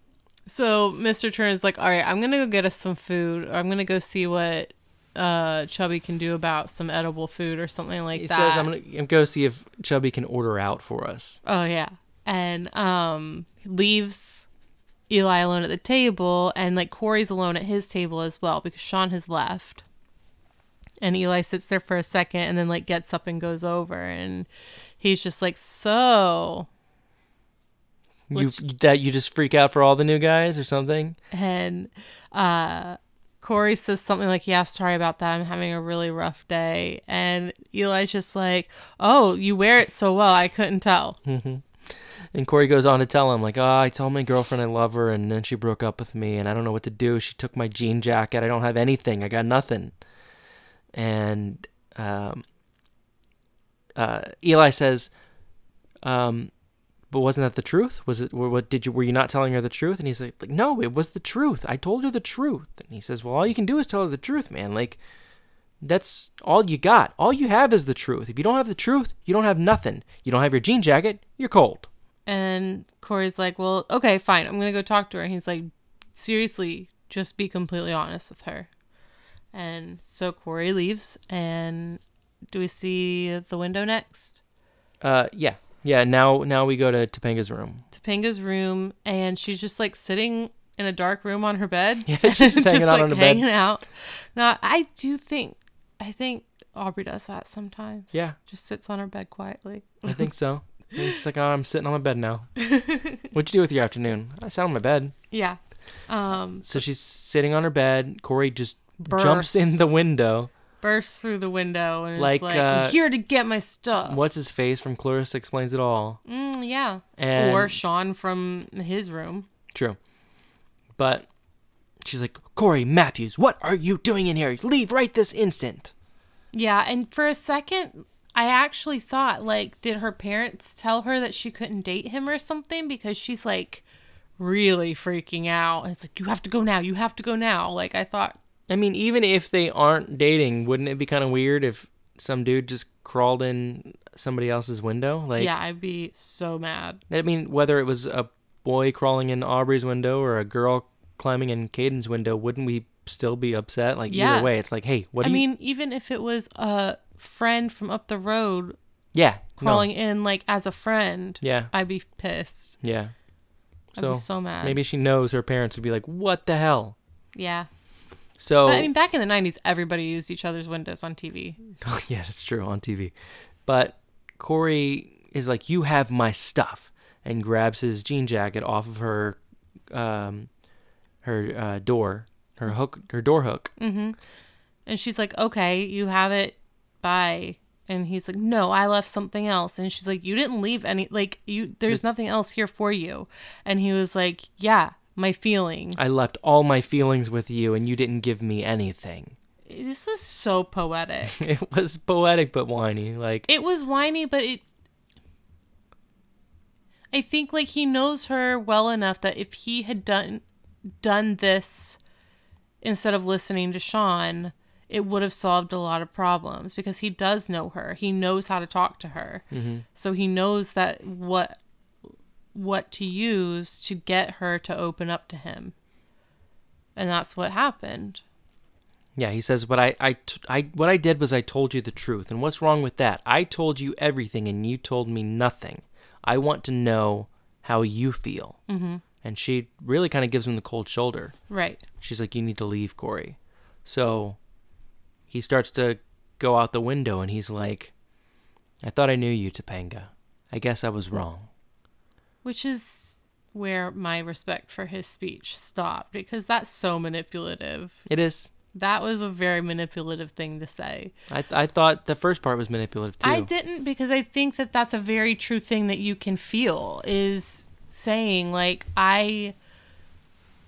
Speaker 3: so Mr. Turner's like, "All right, I'm going to go get us some food. Or I'm going to go see what uh Chubby can do about some edible food or something like
Speaker 2: He
Speaker 3: that."
Speaker 2: He says, I'm gonna go see if Chubby can order out for us.
Speaker 3: Oh yeah. And um leaves Eli alone at the table and like Corey's alone at his table as well because Sean has left. And Eli sits there for a second and then like gets up and goes over and he's just like, "So,
Speaker 2: You that you just freak out for all the new guys or something?
Speaker 3: and uh Corey says something like, Yeah, sorry about that. I'm having a really rough day. And Eli's just like, Oh, you wear it so well. I couldn't tell.
Speaker 2: And Corey goes on to tell him, like, oh, I told my girlfriend I love her, and then she broke up with me, and I don't know what to do. She took my jean jacket. I don't have anything. I got nothing. And um, uh, Eli says, um, but wasn't that the truth? Was it? What did you? Were you not telling her the truth? And he's like, like, no, it was the truth. I told her the truth. And he says, well, all you can do is tell her the truth, man. Like, that's all you got. All you have is the truth. If you don't have the truth, you don't have nothing. You don't have your jean jacket. You're cold.
Speaker 3: And Corey's like, Well, okay, fine. I'm going to go talk to her. And he's like, Seriously, just be completely honest with her. And so Corey leaves. And do we see the window next?
Speaker 2: Uh, yeah, yeah. Now, now we go to Topanga's room.
Speaker 3: Topanga's room. And she's just like sitting in a dark room on her bed.
Speaker 2: Yeah, she's just hanging out
Speaker 3: like
Speaker 2: on her bed.
Speaker 3: hanging out. Now, I do think, I think Aubrey does that sometimes.
Speaker 2: Yeah.
Speaker 3: Just sits on her bed quietly.
Speaker 2: I think so. It's like, oh, I'm sitting on my bed now. What'd you do with your afternoon? I sat on my bed.
Speaker 3: Yeah. Um,
Speaker 2: So she's sitting on her bed. Corey just jumps in the window.
Speaker 3: bursts through the window and
Speaker 2: Like,
Speaker 3: is like,
Speaker 2: uh,
Speaker 3: I'm here to get my stuff.
Speaker 2: What's his face from Clarissa Explains It All?
Speaker 3: Mm, yeah.
Speaker 2: And
Speaker 3: or Sean from his room.
Speaker 2: True. But she's like, Corey Matthews, what are you doing in here? Leave right this instant.
Speaker 3: Yeah, and for a second, I actually thought, like, did her parents tell her that she couldn't date him or something? Because she's like really freaking out. And it's like, you have to go now. You have to go now. Like, I thought,
Speaker 2: I mean, even if they aren't dating, wouldn't it be kind of weird if some dude just crawled in somebody else's window? Like,
Speaker 3: yeah, I'd be so mad.
Speaker 2: I mean, whether it was a boy crawling in Aubrey's window or a girl climbing in Caden's window, wouldn't we still be upset? Like
Speaker 3: Yeah.
Speaker 2: either way, it's like, hey, what
Speaker 3: I
Speaker 2: do you?
Speaker 3: mean, even if it was a friend from up the road
Speaker 2: yeah, no,
Speaker 3: crawling in, like, as a friend,
Speaker 2: yeah,
Speaker 3: I'd be pissed.
Speaker 2: yeah.
Speaker 3: I'd
Speaker 2: So,
Speaker 3: be so mad.
Speaker 2: maybe she knows her parents would be like, what the hell?
Speaker 3: Yeah.
Speaker 2: So
Speaker 3: But I mean, back in the 90s, everybody used each other's windows on TV.
Speaker 2: yeah, that's true on TV. But Corey is like, "You have my stuff," and grabs his jean jacket off of her, um, her uh, door, her hook, her door hook.
Speaker 3: And she's like, okay, you have it. Bye. And he's like, no, I left something else. And she's like, you didn't leave any, like, you, there's nothing else here for you. And he was like, yeah, my feelings.
Speaker 2: I left all my feelings with you, and you didn't give me anything.
Speaker 3: this was so poetic.
Speaker 2: It was poetic but whiny. Like,
Speaker 3: it was whiny, but it, I think like he knows her well enough that if he had done, done this instead of listening to Sean, it would have solved a lot of problems because he does know her. He knows how to talk to her. So he knows that what what to use to get her to open up to him. And that's what happened.
Speaker 2: yeah, he says, "But I, I, t- I, what I did was I told you the truth, and what's wrong with that? I told you everything, and you told me nothing. I want to know how you feel." Mm-hmm. And she really kind of gives him the cold shoulder.
Speaker 3: Right.
Speaker 2: She's like, "You need to leave, Corey." So he starts to go out the window, and he's like, "I thought I knew you, Topanga. I guess I was wrong."
Speaker 3: Which is where my respect for his speech stopped because that's so manipulative.
Speaker 2: It is.
Speaker 3: That was a very manipulative thing to say.
Speaker 2: I, I thought the first part was manipulative too.
Speaker 3: I didn't because I think that that's a very true thing that you can feel is saying like I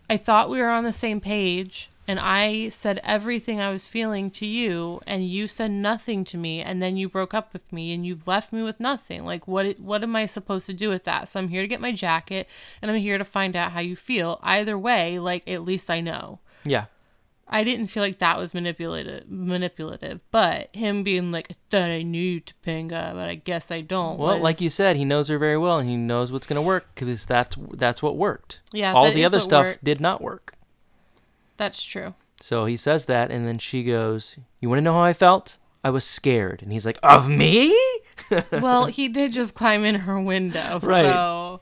Speaker 3: I thought we were on the same page and I said everything I was feeling to you and you said nothing to me and then you broke up with me and you left me with nothing. Like what what am I supposed to do with that? So I'm here to get my jacket and I'm here to find out how you feel. Either way, like at least I know.
Speaker 2: Yeah.
Speaker 3: I didn't feel like that was manipulative, manipulative. But him being like, "I thought I knew Topanga, but I guess I don't."
Speaker 2: Well,
Speaker 3: was-
Speaker 2: like you said, he knows her very well, and he knows what's going to work because that's that's what worked.
Speaker 3: Yeah,
Speaker 2: all the other stuff
Speaker 3: worked.
Speaker 2: did not work.
Speaker 3: That's true.
Speaker 2: So he says that, and then she goes, "You want to know how I felt? I was scared." And he's like, "Of me?"
Speaker 3: well, he did just climb in her window,
Speaker 2: Right.
Speaker 3: so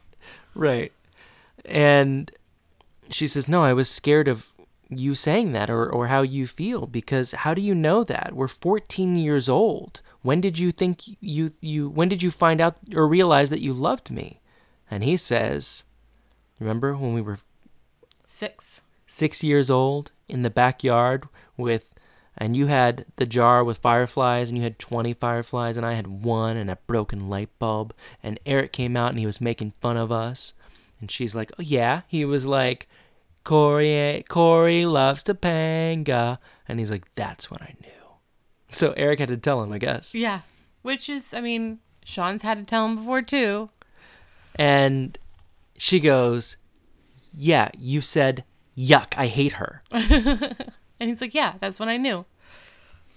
Speaker 2: right. And she says, "No, I was scared of you saying that or or how you feel because how do you know that? We're 14 years old. When did you think you you when did you find out or realize that you loved me?" And he says, Remember when we were
Speaker 3: Six.
Speaker 2: Six years old in the backyard with, and you had the jar with fireflies, and you had 20 fireflies, and I had one and a broken light bulb. And Eric came out and he was making fun of us. And she's like, oh, yeah. He was like, Corey, Corey loves Topanga. And he's like, that's when I knew. So Eric had to tell him, I guess.
Speaker 3: Yeah. Which is, I mean, Sean's had to tell him before too.
Speaker 2: And she goes, yeah, you said, yuck, I hate her.
Speaker 3: And he's like, "Yeah, that's when I knew."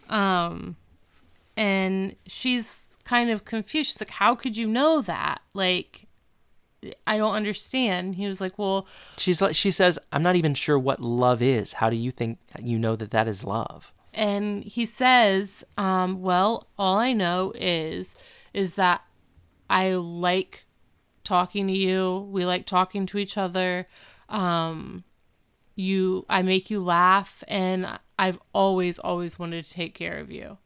Speaker 3: Um, and she's kind of confused. She's like, "How could you know that? Like, I don't understand." He was like, "Well,
Speaker 2: She's like, she says, I'm not even sure what love is. How do you think you know that that is love?
Speaker 3: and he says, um, "Well, all I know is is that I like talking to you. We like talking to each other. Um, you, I make you laugh, and I've always, always wanted to take care of you."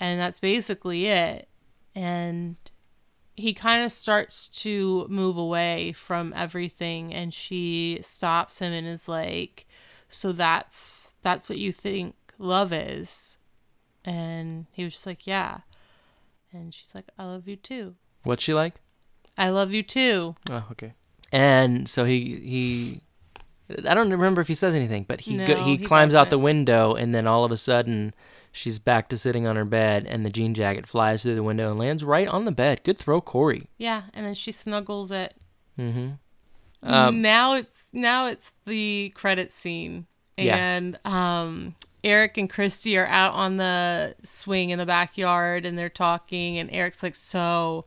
Speaker 3: And that's basically it. And he kind of starts to move away from everything and she stops him and is like so that's that's what you think love is and he was just like yeah and she's like i love you too
Speaker 2: What's she like?
Speaker 3: i love you too
Speaker 2: Oh, okay. And so he he I don't remember if he says anything, but he go, he
Speaker 3: he
Speaker 2: climbs out the window and then all of a sudden she's back to sitting on her bed and the jean jacket flies through the window and lands right on the bed. Good throw, Corey.
Speaker 3: yeah and then she snuggles it
Speaker 2: Mm-hmm. Um,
Speaker 3: now it's now it's the credit scene
Speaker 2: Yeah.
Speaker 3: and um eric and christy are out on the swing in the backyard and they're talking and eric's like so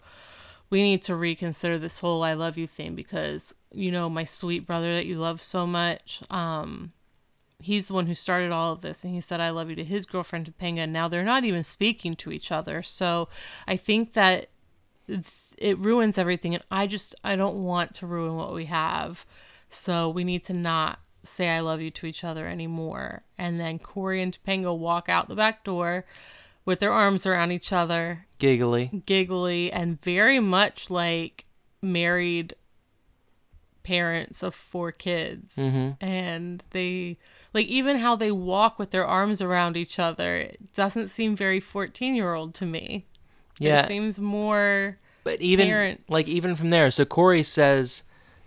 Speaker 3: we need to reconsider this whole i love you thing because you know my sweet brother that you love so much um he's the one who started all of this and he said i love you to his girlfriend topanga and now they're not even speaking to each other. So i think that it ruins everything and i just i don't want to ruin what we have. So we need to not say i love you to each other anymore. And then corey and topanga walk out the back door with their arms around each other.
Speaker 2: Giggly.
Speaker 3: giggly and very much like married parents of four kids and they like even how they walk with their arms around each other it doesn't seem very 14 year old to me
Speaker 2: Yeah.
Speaker 3: it seems more
Speaker 2: But even
Speaker 3: parents.
Speaker 2: like even from there, so Corey says,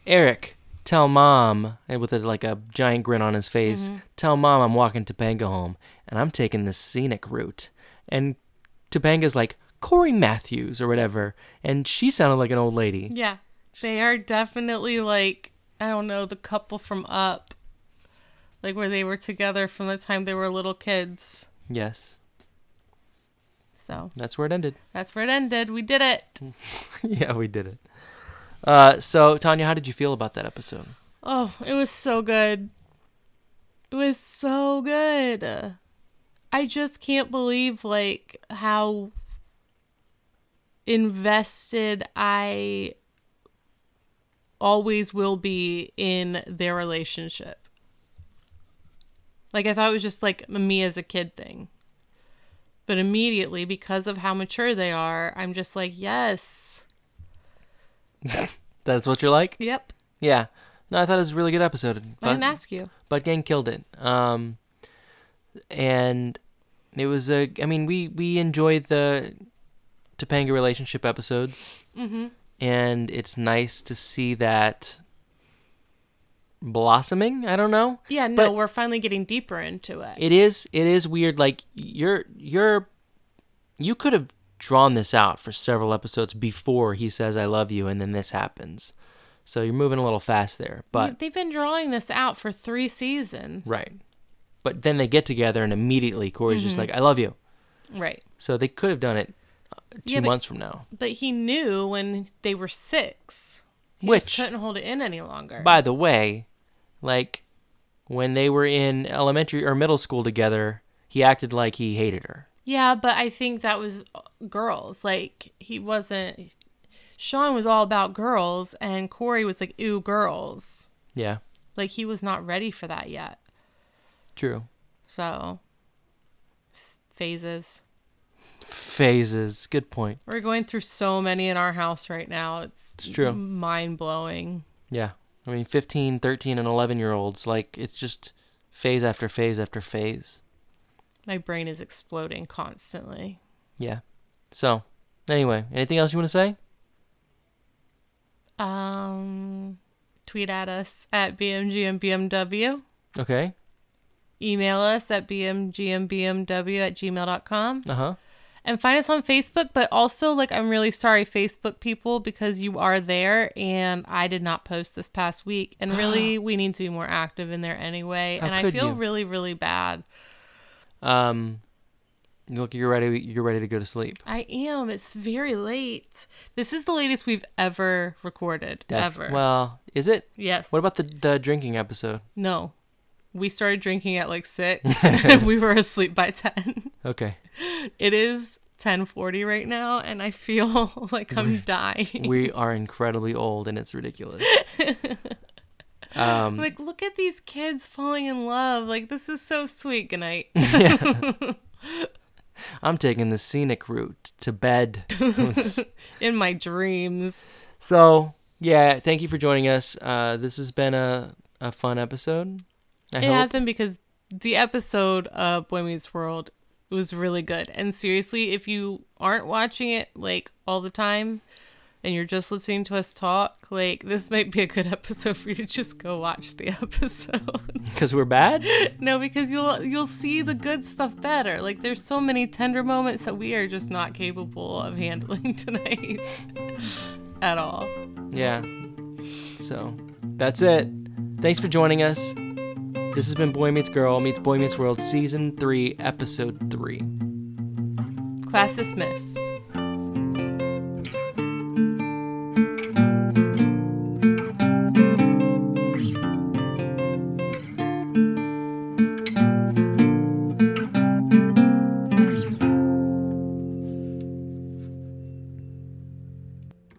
Speaker 2: "Eric, tell mom," and with a, like a giant grin on his face,
Speaker 3: Mm-hmm.
Speaker 2: "Tell mom I'm walking to Topanga home, and I'm taking the scenic route." And Topanga's like Corey Matthews or whatever, and she sounded like an old lady.
Speaker 3: yeah they are definitely like i don't know the couple from up like where they were together from the time they were little kids
Speaker 2: Yes,
Speaker 3: so
Speaker 2: that's where it ended.
Speaker 3: that's where it ended we did it
Speaker 2: yeah, we did it. Uh, so Tanya, how did you feel about that episode?
Speaker 3: Oh, it was so good. It was so good. I just can't believe like how invested I always will be in their relationship. Like I thought it was just like a me as a kid thing. But immediately because of how mature they are, I'm just like, yes.
Speaker 2: That's what you're like?
Speaker 3: Yep.
Speaker 2: Yeah. No, I thought it was a really good episode.
Speaker 3: I didn't ask you.
Speaker 2: but Gang killed it. Um, and it was a. I mean, we we enjoyed the Topanga relationship episodes,
Speaker 3: Mm-hmm.
Speaker 2: And it's nice to see that blossoming. I don't know.
Speaker 3: Yeah, no,
Speaker 2: But-
Speaker 3: we're finally getting deeper into it.
Speaker 2: It is. It is weird. Like you're you're you could have drawn this out for several episodes before he says "I love you" and then this happens. So you're moving a little fast there, but
Speaker 3: they've been drawing this out for three seasons.
Speaker 2: right. But then they get together and immediately Corey's
Speaker 3: Mm-hmm.
Speaker 2: just like, "I love you."
Speaker 3: Right.
Speaker 2: So they could have done it two
Speaker 3: Yeah, but-
Speaker 2: months from now.
Speaker 3: But he knew when they were six. He
Speaker 2: Which-
Speaker 3: couldn't hold it in any longer.
Speaker 2: By the way, like when they were in elementary or middle school together, he acted like he hated her.
Speaker 3: yeah, but I think that was uh, girls. Like he wasn't. Sean was all about girls, and Corey was like, "Ooh, girls."
Speaker 2: Yeah,
Speaker 3: Like he was not ready for that yet.
Speaker 2: true.
Speaker 3: So phases.
Speaker 2: Phases. Good point.
Speaker 3: We're going through so many in our house right now. It's,
Speaker 2: It's true.
Speaker 3: mind blowing.
Speaker 2: Yeah. I mean, 15, 13, and 11 year olds, like, it's just phase after phase after phase.
Speaker 3: My brain is exploding constantly.
Speaker 2: Yeah. So, anyway, anything else you want to say?
Speaker 3: Um, tweet at us at BMG and BMW.
Speaker 2: Okay.
Speaker 3: Email us at BMGMBMW at gmail.com.
Speaker 2: Uh huh.
Speaker 3: And find us on Facebook. But also, like, I'm really sorry, Facebook people, because you are there and I did not post this past week. And really, we need to be more active in there anyway.
Speaker 2: How
Speaker 3: and I feel
Speaker 2: you?
Speaker 3: really, really bad.
Speaker 2: Um, look, you're ready. You're ready to go to sleep.
Speaker 3: I am. It's very late. This is the latest we've ever recorded.
Speaker 2: Def-
Speaker 3: ever.
Speaker 2: Well, is it?
Speaker 3: yes.
Speaker 2: What about the the drinking episode?
Speaker 3: No. We started drinking at like six and we were asleep by 10.
Speaker 2: Okay.
Speaker 3: It is 1040 right now and I feel like I'm dying.
Speaker 2: we are incredibly old and it's ridiculous. Um,
Speaker 3: like, look at these kids falling in love. Like, this is so sweet. Good night.
Speaker 2: I'm taking the scenic route to bed.
Speaker 3: in my dreams.
Speaker 2: so, yeah, thank you for joining us. Uh, this has been a, a fun episode. I
Speaker 3: It
Speaker 2: hope.
Speaker 3: has been because the episode of Boy Meets World was really good. And seriously, if you aren't watching it like all the time and you're just listening to us talk, like this might be a good episode for you to just go watch the episode.
Speaker 2: Because we're bad?
Speaker 3: no, because you'll you'll see the good stuff better. Like there's so many tender moments that we are just not capable of handling tonight at all.
Speaker 2: Yeah. So, that's it. Thanks for joining us. This has been Boy Meets Girl Meets Boy Meets World Season 3, Episode 3.
Speaker 3: Class dismissed.